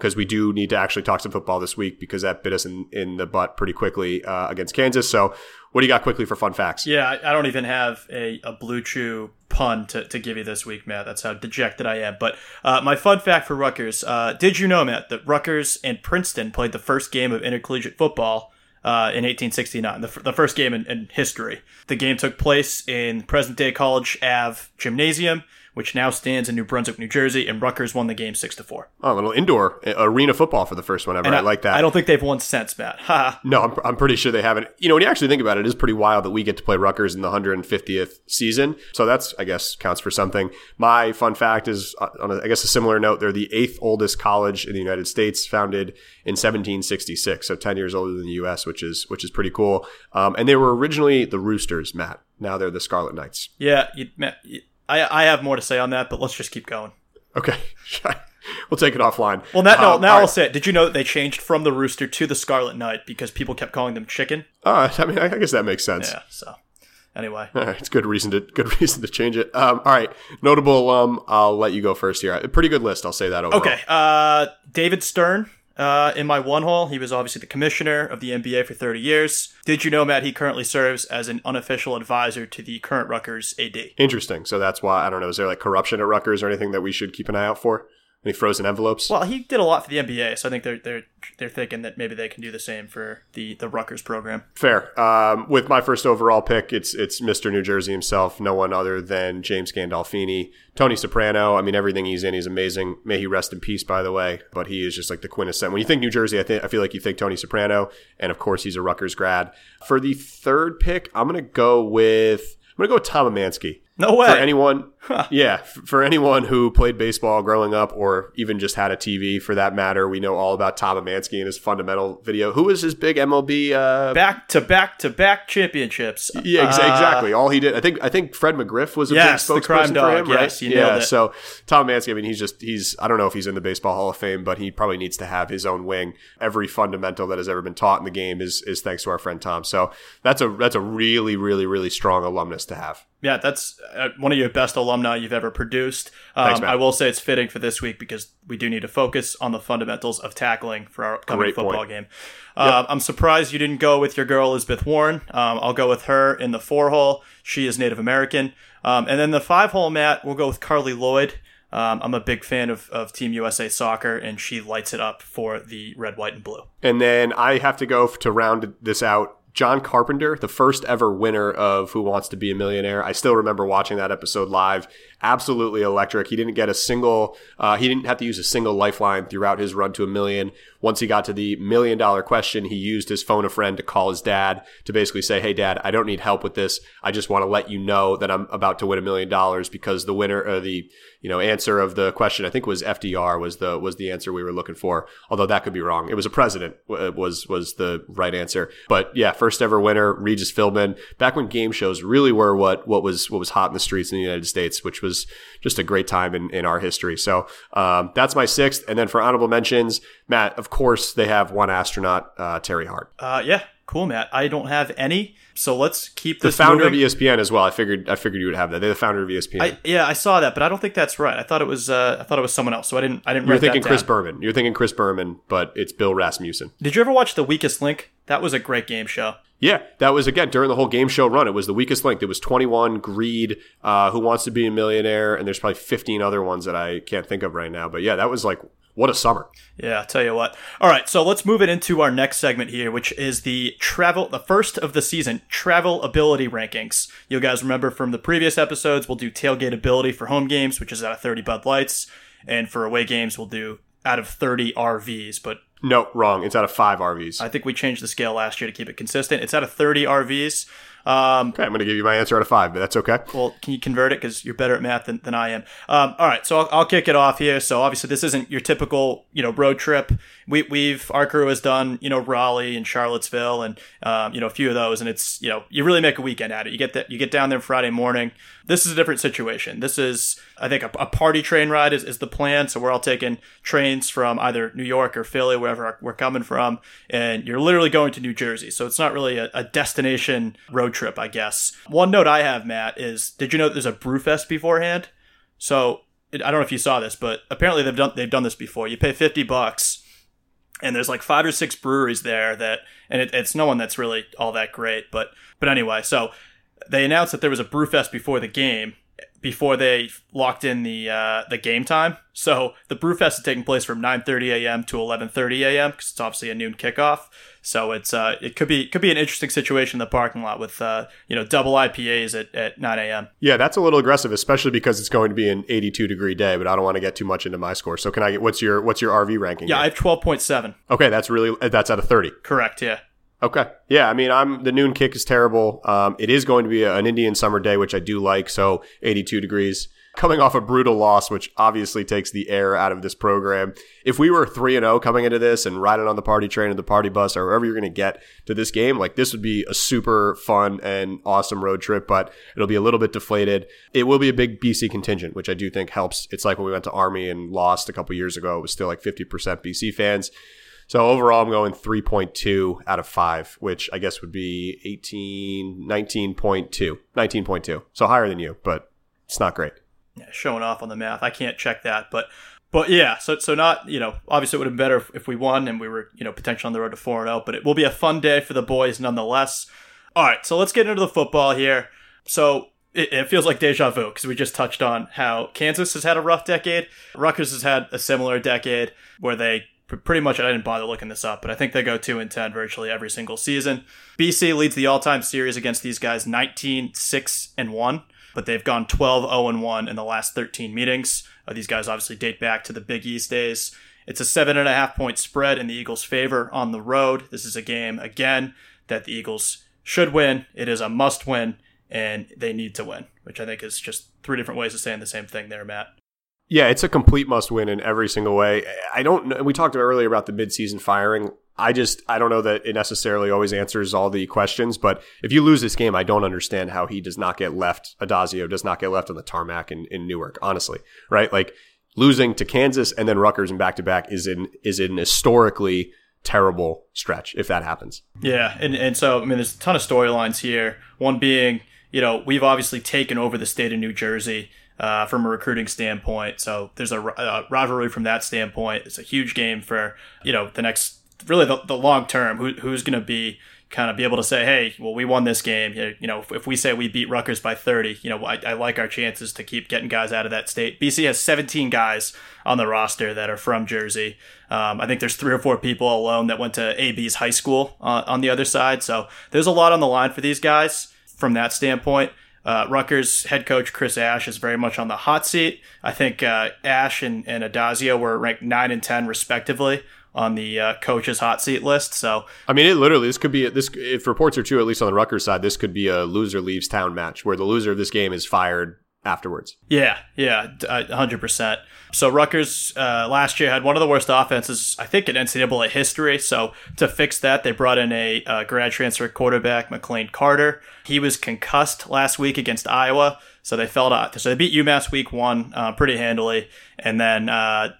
because we do need to actually talk some football this week because that bit us in, in the butt pretty quickly uh, against Kansas. So, what do you got quickly for fun facts? Yeah, I, I don't even have a, a Blue Chew pun to, to give you this week, Matt. That's how dejected I am. But uh, my fun fact for Rutgers uh, did you know, Matt, that Rutgers and Princeton played the first game of intercollegiate football? Uh, in 1869, the, f- the first game in, in history. The game took place in present day College Ave Gymnasium, which now stands in New Brunswick, New Jersey, and Rutgers won the game 6 to 4. Oh, a little indoor uh, arena football for the first one ever. And I, like that. I don't think they've won since, Matt. Ha. No, I'm, I'm pretty sure they haven't. You know, when you actually think about it, it is pretty wild that we get to play Rutgers in the 150th season. So that's, I guess, counts for something. My fun fact is, uh, on a, I guess, a similar note, they're the eighth oldest college in the United States, founded in 1766, so 10 years older than the U.S., which is which is pretty cool. Um, and they were originally the Roosters, Matt. Now they're the Scarlet Knights. Yeah, you, Matt, you, I, I have more to say on that, but let's just keep going. Okay, we'll take it offline. Well, that, no, Um, now I'll right. say it. Did you know that they changed from the rooster to the Scarlet Knight because people kept calling them chicken? Uh, I mean, I guess that makes sense. Yeah. So, anyway, All right, it's good reason to good reason to change it. Um, all right, notable alum. I'll let you go first here. A pretty good list. I'll say that overall. okay. Uh, David Stern. Uh, in my one hole, he was obviously the commissioner of the NBA for 30 years. Did you know, Matt? He currently serves as an unofficial advisor to the current Rutgers AD. Interesting. So that's why I don't know. Is there like corruption at Rutgers or anything that we should keep an eye out for? Any frozen envelopes? Well, he did a lot for the NBA, so I think they're they're they're thinking that maybe they can do the same for the the Rutgers program. Fair. Um, with my first overall pick, it's it's Mr. New Jersey himself, no one other than James Gandolfini, Tony Soprano. I mean, everything he's in, he's amazing. May he rest in peace, by the way. But he is just like the quintessence. When you think New Jersey, I think I feel like you think Tony Soprano, and of course he's a Rutgers grad. For the third pick, I'm gonna go with I'm gonna go with Tom Emanski. No way. For anyone, yeah, for anyone who played baseball growing up, or even just had a TV for that matter, we know all about Tom Emanski and his fundamental video. Who was his big MLB? Uh, back to back to back championships. yeah, ex- Uh, exactly. All he did, I think, I think Fred McGriff was a Yes, big the spokesperson for dog. him, right? Yes, you yeah. So Tom Emanski, I mean, he's just he's. I don't know if he's in the Baseball Hall of Fame, but he probably needs to have his own wing. Every fundamental that has ever been taught in the game is is thanks to our friend Tom. So that's a that's a really really really strong alumnus to have. Yeah, that's uh, one of your best alumni you've ever produced. Um, Thanks, I will say it's fitting for this week because we do need to focus on the fundamentals of tackling for our upcoming Great football point. game. Uh, I'm surprised you didn't go with your girl Elizabeth Warren. Um, I'll go with her in the four hole. She is Native American. Um, and then the five hole, Matt, we'll go with Carli Lloyd. Um, I'm a big fan of, of Team USA soccer, and she lights it up for the red, white, and blue. And then I have to go to round this out. John Carpenter, the first ever winner of Who Wants to Be a Millionaire. I still remember watching that episode live. Absolutely electric. He didn't get a single, uh, he didn't have to use a single lifeline throughout his run to a million. Once he got to the million dollar question, he used his phone a friend to call his dad to basically say, Hey, dad, I don't need help with this. I just want to let you know that I'm about to win a million dollars because the winner, or the, you know, answer of the question, I think was FDR was the, was the answer we were looking for. Although that could be wrong. It was a president was, was the right answer. But yeah, first ever winner, Regis Philbin, back when game shows really were what, what was, what was hot in the streets in the United States, which was just a great time in, in our history. So, um, that's my sixth. And then for honorable mentions, Matt, of course, they have one astronaut, uh, Terry Hart. Uh, yeah, cool, Matt. I don't have any, so let's keep The founder moving. of ESPN as well. I figured, I figured you would have that. They're the founder of ESPN. I, yeah, I saw that, but I don't think that's right. I thought it was uh, I thought it was someone else, so I didn't I didn't. You're thinking Chris. Berman. You're thinking Chris Berman, but it's Bill Rasmussen. Did you ever watch The Weakest Link? That was a great game show. Yeah, that was again during the whole game show run. It was the weakest link. There was 21, Greed, uh, Who Wants to Be a Millionaire, and there's probably 15 other ones that I can't think of right now. But yeah, that was like what a summer. Yeah, I'll tell you what. All right, so let's move it into our next segment here, which is the travel, the first of the season, travel ability rankings. You guys remember from the previous episodes, we'll do tailgate ability for home games, which is out of 30 Bud Lights, and for away games, we'll do out of 30 RVs. But No, wrong. It's out of five RVs. I think we changed the scale last year to keep it consistent. It's out of 30 RVs. Um, okay, I'm going to give you my answer out of five, but that's okay. well, can you convert it? Because you're better at math than, than I am. Um, all right, so I'll, I'll kick it off here. So obviously, this isn't your typical, you know, road trip. We, we've our crew has done, you know, Raleigh and Charlottesville, and um, you know, a few of those, and it's, you know, you really make a weekend at it. You get that, you get down there Friday morning. This is a different situation. This is, I think, a, a party train ride is, is the plan. So we're all taking trains from either New York or Philly, wherever we're coming from, and you're literally going to New Jersey. So it's not really a, a destination road trip, I guess. One note I have, Matt, is did you know there's a Brewfest beforehand? So I don't know if you saw this, but apparently they've done they've done this before. You pay fifty bucks, and there's like five or six breweries there that, and it, it's no one that's really all that great. But but anyway, so they announced that there was a Brewfest before the game, before they locked in the uh, the game time. So the Brewfest is taking place from 9:30 a.m. to 11:30 a.m. because it's obviously a noon kickoff. So it's uh, it could be could be an interesting situation in the parking lot with uh, you know double IPAs at, at 9 a.m. Yeah, that's a little aggressive, especially because it's going to be an 82 degree day. But I don't want to get too much into my score. So can I get what's your what's your RV ranking? Yeah, I have 12.7. okay, that's really that's out of 30. Correct. Yeah. Okay. Yeah, I mean, I'm the noon kick is terrible. Um, it is going to be an Indian summer day, which I do like. So 82 degrees. Coming off a brutal loss, which obviously takes the air out of this program. If we were three and zero coming into this and riding on the party train or the party bus or wherever you're going to get to this game, like this would be a super fun and awesome road trip. But it'll be a little bit deflated. It will be a big BC contingent, which I do think helps. It's like when we went to Army and lost a couple years ago. It was still like 50% BC fans. So overall, I'm going 3.2 out of 5, which I guess would be 18, 19.2. 19.2. So higher than you, but it's not great. yeah, showing off on the math. I can't check that, but but yeah, so so not you know obviously it would have been better if, if we won and we were you know potentially on the road to four and zero, but it will be a fun day for the boys nonetheless. All right, so let's get into the football here. So it, feels like deja vu because we just touched on how Kansas has had a rough decade. Rutgers has had a similar decade where they pretty much I didn't bother looking this up, but I think they go two and ten virtually every single season. BC leads the all-time series against these guys 19 6 and 1 but they've gone 12 0 and 1 in the last 13 meetings. Uh, these guys obviously date back to the Big East days. It's a seven and a half point spread in the Eagles' favor on the road. This is a game, again, that the Eagles should win. It is a must win, and they need to win, which I think is just three different ways of saying the same thing there, Matt. Yeah, it's a complete must win in every single way. I don't know. We talked earlier about the midseason firing. I just, I don't know that it necessarily always answers all the questions, but if you lose this game, I don't understand how he does not get left, Addazio does not get left on the tarmac in, in Newark, honestly, right? Like losing to Kansas and then Rutgers in back to back is in, is an historically terrible stretch if that happens. Yeah, and, and so, I mean, there's a ton of storylines here. One being, you know, we've obviously taken over the state of New Jersey uh, from a recruiting standpoint. So there's a, a rivalry from that standpoint. It's a huge game for, you know, the next, really the, the long term. Who, who's going to be kind of be able to say, hey, well, we won this game. You know, if, if we say we beat Rutgers by 30, you know, I, I, like our chances to keep getting guys out of that state. BC has 17 guys on the roster that are from Jersey. Um, I think there's three or four people alone that went to AB's high school uh, on the other side. So there's a lot on the line for these guys from that standpoint. Uh, Rutgers head coach Chris Ash is very much on the hot seat. I think uh, Ash and, and Addazio were ranked 9 and 10 respectively on the uh, coach's hot seat list. So I mean, it literally this could be this if reports are true, at least on the Rutgers side, this could be a loser leaves town match where the loser of this game is fired afterwards. Yeah, yeah, hundred percent. So Rutgers uh, last year had one of the worst offenses, I think, in NCAA history. So to fix that, they brought in a uh, grad transfer quarterback, McLane Carter. He was concussed last week against Iowa, so they fell to so they beat UMass week one uh, pretty handily, and then uh,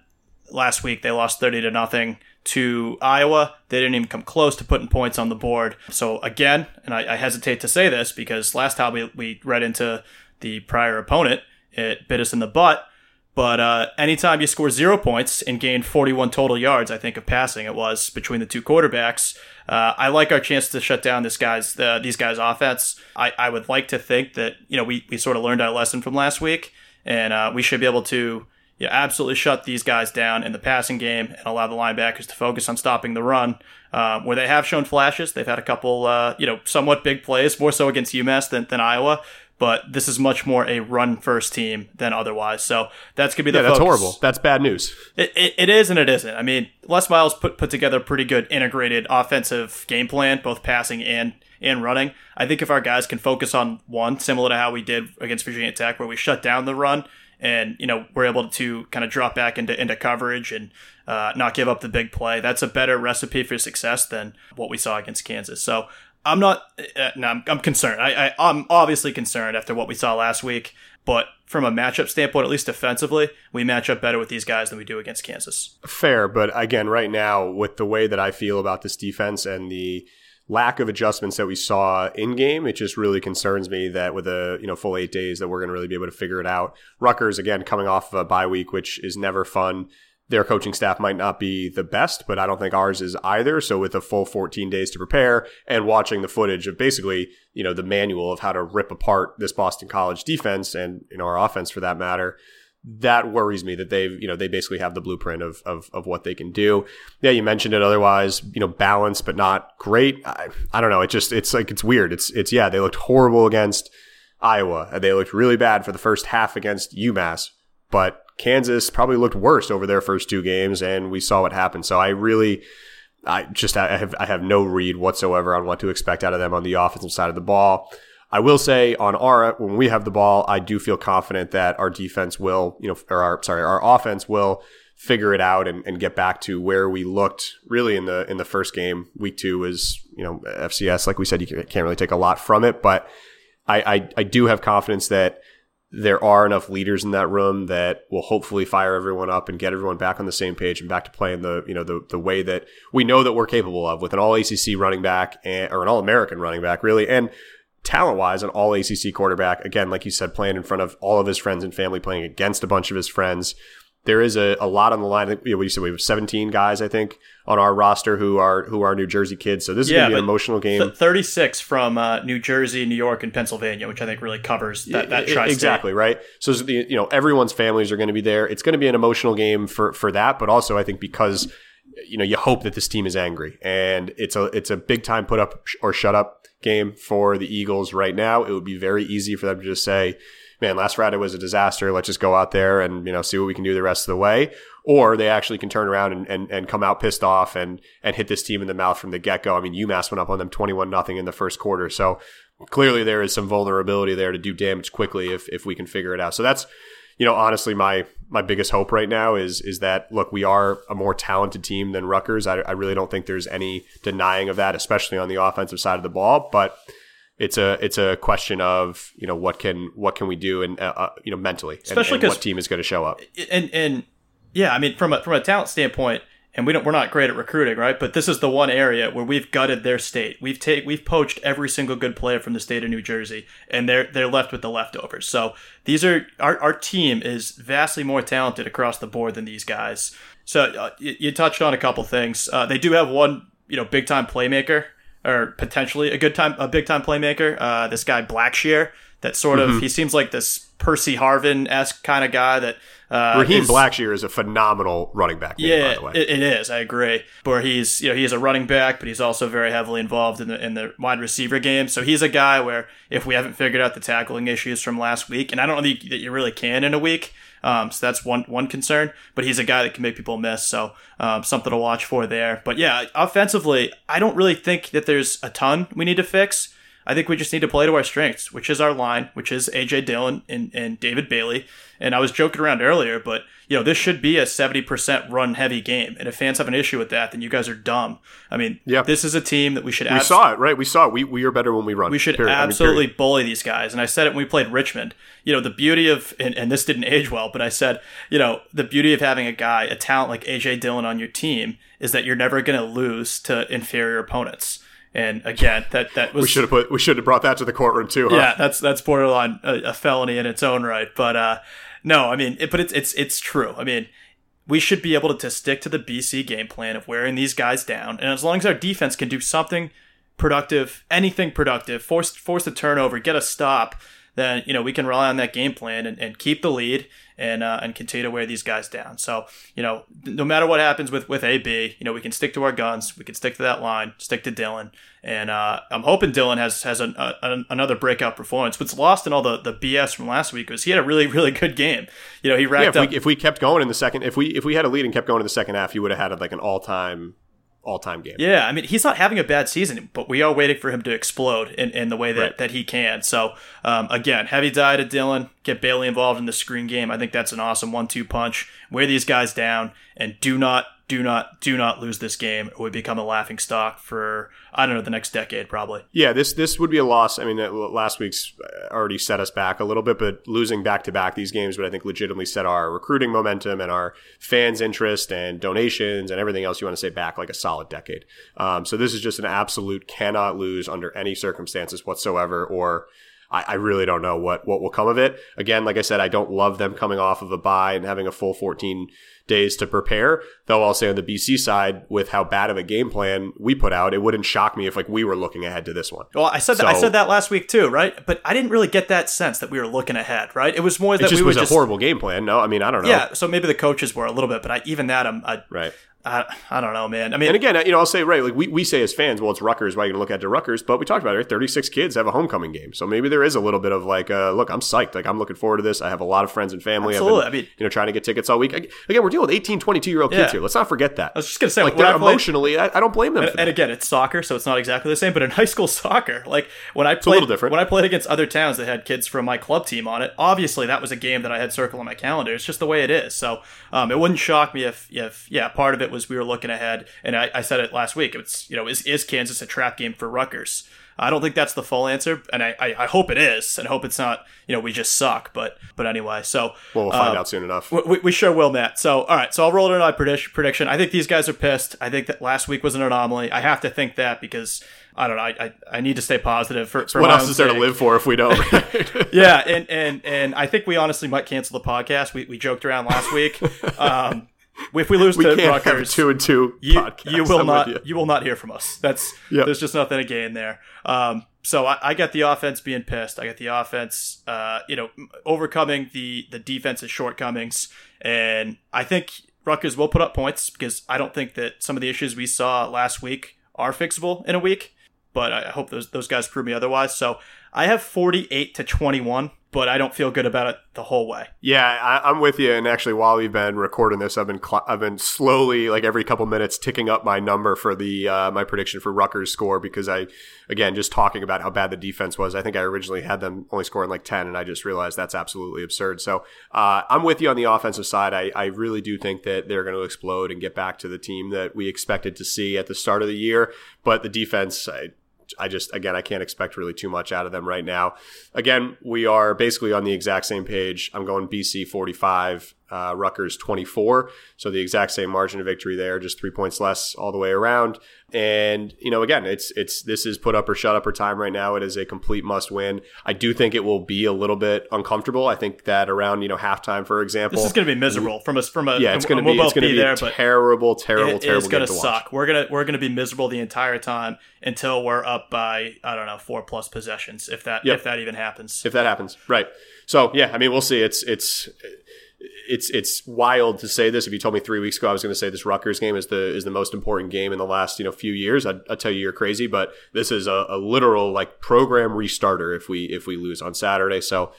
last week they lost thirty to nothing to Iowa. They didn't even come close to putting points on the board. So again, and I, I hesitate to say this because last time we, we read into the prior opponent, it bit us in the butt. But uh, anytime you score zero points and gain 41 total yards, I think of passing it was between the two quarterbacks. Uh, I like our chance to shut down this guy's uh, these guys' offense. I, I would like to think that you know we, we sort of learned our lesson from last week, and uh, we should be able to you know, absolutely shut these guys down in the passing game and allow the linebackers to focus on stopping the run. Uh, where they have shown flashes, they've had a couple, uh, you know, somewhat big plays, more so against UMass than, than Iowa but this is much more a run first team than otherwise. So that's gonna be the yeah. That's horrible. That's bad news. It, it, it is and it isn't. I mean, Les Miles put put together a pretty good integrated offensive game plan, both passing and and running. I think if our guys can focus on one, similar to how we did against Virginia Tech, where we shut down the run and you know we're able to kind of drop back into into coverage and uh, not give up the big play. That's a better recipe for success than what we saw against Kansas. So I'm not. Uh, no, I'm, I'm concerned. I, I I'm obviously concerned after what we saw last week. But from a matchup standpoint, at least defensively, we match up better with these guys than we do against Kansas. Fair, but again, right now, with the way that I feel about this defense and the lack of adjustments that we saw in game, it just really concerns me that with a you know full eight days that we're going to really be able to figure it out. Rutgers again coming off of a bye week, which is never fun their coaching staff might not be the best, but I don't think ours is either. So with a full 14 days to prepare and watching the footage of basically, you know, the manual of how to rip apart this Boston College defense and, you know, our offense for that matter, that worries me that they've, you know, they basically have the blueprint of, of, of what they can do. Yeah, you mentioned it otherwise, you know, balanced, but not great. I, I don't know. It just, it's like, it's weird. It's, it's, yeah, they looked horrible against Iowa. and They looked really bad for the first half against UMass, but Kansas probably looked worse over their first two games, and we saw what happened. So I really, I just I have I have no read whatsoever on what to expect out of them on the offensive side of the ball. I will say on our when we have the ball, I do feel confident that our defense will, you know, or our sorry, our offense will figure it out and, and get back to where we looked really in the in the first game. Week two is you know, FCS. Like we said, you can't really take a lot from it, but I, I, I do have confidence that there are enough leaders in that room that will hopefully fire everyone up and get everyone back on the same page and back to playing the you know the the way that we know that we're capable of with an all ACC running back and, or an all American running back really and talent wise an all ACC quarterback again like you said playing in front of all of his friends and family playing against a bunch of his friends there is a, a lot on the line. You know, what you said we have 17 guys, I think, on our roster who are who are New Jersey kids. So this is yeah, going to be an emotional game. Th- 36 from uh, New Jersey, New York, and Pennsylvania, which I think really covers that, that tri Exactly right. So you know everyone's families are going to be there. It's going to be an emotional game for for that, but also I think because you know you hope that this team is angry and it's a it's a big time put up or shut up game for the Eagles right now. It would be very easy for them to just say man, last Friday was a disaster. Let's just go out there and, you know, see what we can do the rest of the way. Or they actually can turn around and, and, and come out pissed off and, and hit this team in the mouth from the get go. I mean, UMass went up on them 21 nothing in the first quarter. So clearly there is some vulnerability there to do damage quickly if, if we can figure it out. So that's, you know, honestly, my my biggest hope right now is is that look, we are a more talented team than Rutgers. I, I really don't think there's any denying of that, especially on the offensive side of the ball. But it's a it's a question of you know what can what can we do and uh, uh you know mentally, especially and, and what team is going to show up. And and yeah, I mean from a from a talent standpoint, and we don't we're not great at recruiting, right? But this is the one area where we've gutted their state. We've take we've poached every single good player from the state of New Jersey, and they're they're left with the leftovers. So these are our our team is vastly more talented across the board than these guys. So uh, you, you, touched on a couple things. Uh, they do have one you know big time playmaker or potentially a good time, a big time playmaker. Uh, this guy Blackshear, that sort of he seems like this Percy Harvin esque kind of guy that uh, Raheem is- Blackshear is a phenomenal running back. Name, yeah, by the way. it, it is. I agree. Where he's, you know, he's a running back, but he's also very heavily involved in the in the wide receiver game. So he's a guy where if we haven't figured out the tackling issues from last week, and I don't think that you really can in a week, um, so that's one one concern. But he's a guy that can make people miss. So um, something to watch for there. But yeah, offensively, I don't really think that there's a ton we need to fix. I think we just need to play to our strengths, which is our line, which is AJ Dillon and, and David Bailey. And I was joking around earlier, but you know, this should be a 70% run heavy game. And if fans have an issue with that, then you guys are dumb. I mean, Yeah. this is a team that we should we saw it, right? We saw it. We, we are better when we run. we should period. I mean, absolutely bully these guys. And I said it when we played Richmond. You know, the beauty of, and, and this didn't age well, but I said, you know, the beauty of having a guy, a talent like AJ Dillon on your team is that you're never going to lose to inferior opponents. And again, that, that was We should have put. We should have brought that to the courtroom too. Huh? yeah, that's that's borderline a, a felony in its own right. But uh, no, I mean, it, but it's it's it's true. I mean, we should be able to, to stick to the BC game plan of wearing these guys down, and as long as our defense can do something productive, anything productive, force force a turnover, get a stop, then you know we can rely on that game plan and, and keep the lead and uh, and continue to wear these guys down. So you know, no matter what happens with with AB, you know we can stick to our guns, we can stick to that line, stick to Dillon, and uh, I'm hoping Dillon has has an, a, another breakout performance. What's lost in all the the BS from last week was he had a really really good game. You know, he Yeah, racked if up. we, if we kept going in the second, if we if we had a lead and kept going in the second half, you would have had like an all time all time game. Yeah, I mean, he's not having a bad season, but we are waiting for him to explode in, in the way that, Right. that he can. So, um, again, heavy diet of Dillon, get Bailey involved in the screen game. I think that's an awesome one two punch. Wear these guys down and do not, do not, do not lose this game or we become a laughing stock for, I don't know, the next decade probably. Yeah, this this would be a loss. I mean, last week's uh, already set us back a little bit, but losing back to back these games would I think legitimately set our recruiting momentum and our fans' interest and donations and everything else you want to say back like a solid decade. Um, so this is just an absolute cannot lose under any circumstances whatsoever, or. I, I really don't know what, what will come of it. Again, like I said, I don't love them coming off of a bye and having a full 14 days to prepare. Though I'll say on the BC side, with how bad of a game plan we put out, it wouldn't shock me if like we were looking ahead to this one. Well, I said that, I said that last week too, right? But I didn't really get that sense that we were looking ahead, right? It was more that It just we was just a horrible game plan. No, I mean I don't know. yeah. So maybe the coaches were a little bit, but I, even that, I'm, I, Right. I, I don't know, man. I mean, And again, you know, I'll say right, like we, we say as fans, well, it's Rutgers. Why are you going to look at to Rutgers? But we talked about it. Right? Thirty six kids have a homecoming game, so maybe there is a little bit of like, uh, look, I'm psyched. Like I'm looking forward to this. I have a lot of friends and family. I've been, Absolutely. I mean- you know, trying to get tickets all week. Again, we're dealing with 18, 22 year old kids Yeah. here. Let's not forget that. I was just gonna say, like they're I played- emotionally, I, I don't blame them. And, and again, it's soccer, so it's not exactly the same. But in high school soccer, like when I played, little different. when I played against other towns that had kids from my club team on it, obviously that was a game that I had circled on my calendar. It's just the way it is. So um, it wouldn't shock me if, if yeah, part of it was we were looking ahead, and I, I said it last week. It's you know, is is Kansas a trap game for Rutgers? I don't think that's the full answer, and I, I, I hope it is, and hope it's not. You know, we just suck. But but anyway, so well, we'll find uh, out soon enough. we, we sure will, Matt. So, all right. So I'll roll it in my prediction. Prediction. I think these guys are pissed. I think that last week was an anomaly. I have to think that because I don't know. I I, I need to stay positive for, for what else is there to live for if we don't? Yeah, and and and I think we honestly might cancel the podcast. We we joked around last week. Um, if we lose we to Rutgers, two and two you, podcast. you will not you. you. will not hear from us. That's Yep. there's just nothing to gain there. Um, so I, I got the offense being pissed. I got the offense, uh, you know, overcoming the the defense's shortcomings, and I think Rutgers will put up points because I don't think that some of the issues we saw last week are fixable in a week. But I hope those those guys prove me otherwise. So I have 48 to 21, but I don't feel good about it the whole way. Yeah, I, I'm with you. And actually, while we've been recording this, I've been cl- I've been slowly, like every couple minutes, ticking up my number for the uh, my prediction for Rutgers score because I, again, just talking about how bad the defense was. I think I originally had them only scoring like ten, and I just realized that's absolutely absurd. So uh, I'm with you on the offensive side. I, I really do think that they're going to explode and get back to the team that we expected to see at the start of the year. But the defense, I, I just again I can't expect really too much out of them right now. Again, we are basically on the exact same page. I'm going BC 45, uh, Rutgers 24. So the exact same margin of victory there, just three points less all the way around. And you know, again, it's it's this is put up or shut up or time right now. It is a complete must win. I do think it will be a little bit uncomfortable. I think that around you know halftime, for example, this is going to be miserable from us from a yeah, it's going to be it's going to be, there, terrible, terrible, it, terrible. It's going to suck. We're gonna we're gonna be miserable the entire time until we're up by I don't know four plus possessions if that yep. if that even happens. If that happens, right? So yeah, I mean, we'll see. It's it's it's it's wild to say this. If you told me three weeks ago I was going to say this Rutgers game is the is the most important game in the last you know few years, I'd, I'd tell you you're crazy. But this is a, a, literal like program restarter if we if we lose on Saturday. So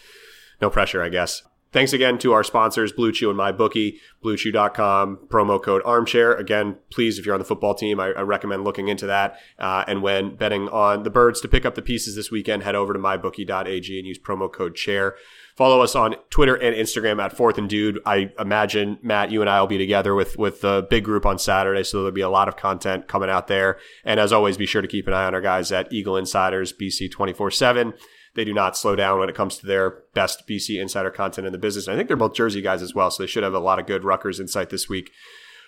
no pressure, I guess. Thanks again to our sponsors, Blue Chew and MyBookie, BlueChew.com, promo code Armchair. Again, please, if you're on the football team, I, I recommend looking into that. Uh, and when betting on the Birds to pick up the pieces this weekend, head over to MyBookie.ag and use promo code Chair. Follow us on Twitter and Instagram at Fourth and Dude. I imagine Matt, you and I will be together with with the big group on Saturday, so there'll be a lot of content coming out there. And as always, be sure to keep an eye on our guys at Eagle Insiders BC twenty four seven. They do not slow down when it comes to their best BC insider content in the business. And I think they're both Jersey guys as well, so they should have a lot of good Rutgers insight this week.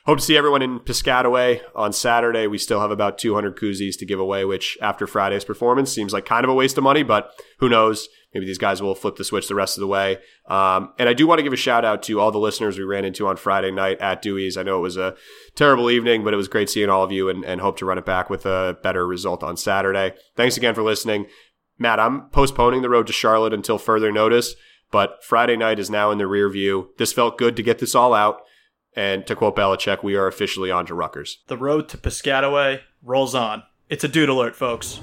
Hope to see everyone in Piscataway on Saturday. We still have about 200 koozies to give away, which after Friday's performance seems like kind of a waste of money, but who knows? Maybe these guys will flip the switch the rest of the way. Um, and I do want to give a shout out to all the listeners we ran into on Friday night at Dewey's. I know it was a terrible evening, but it was great seeing all of you and, and hope to run it back with a better result on Saturday. Thanks again for listening. Matt, I'm postponing the road to Charlotte until further notice, but Friday night is now in the rear view. This felt good to get this all out. And to quote Belichick, we are officially on to Rutgers. The road to Piscataway rolls on. It's a dude alert, folks.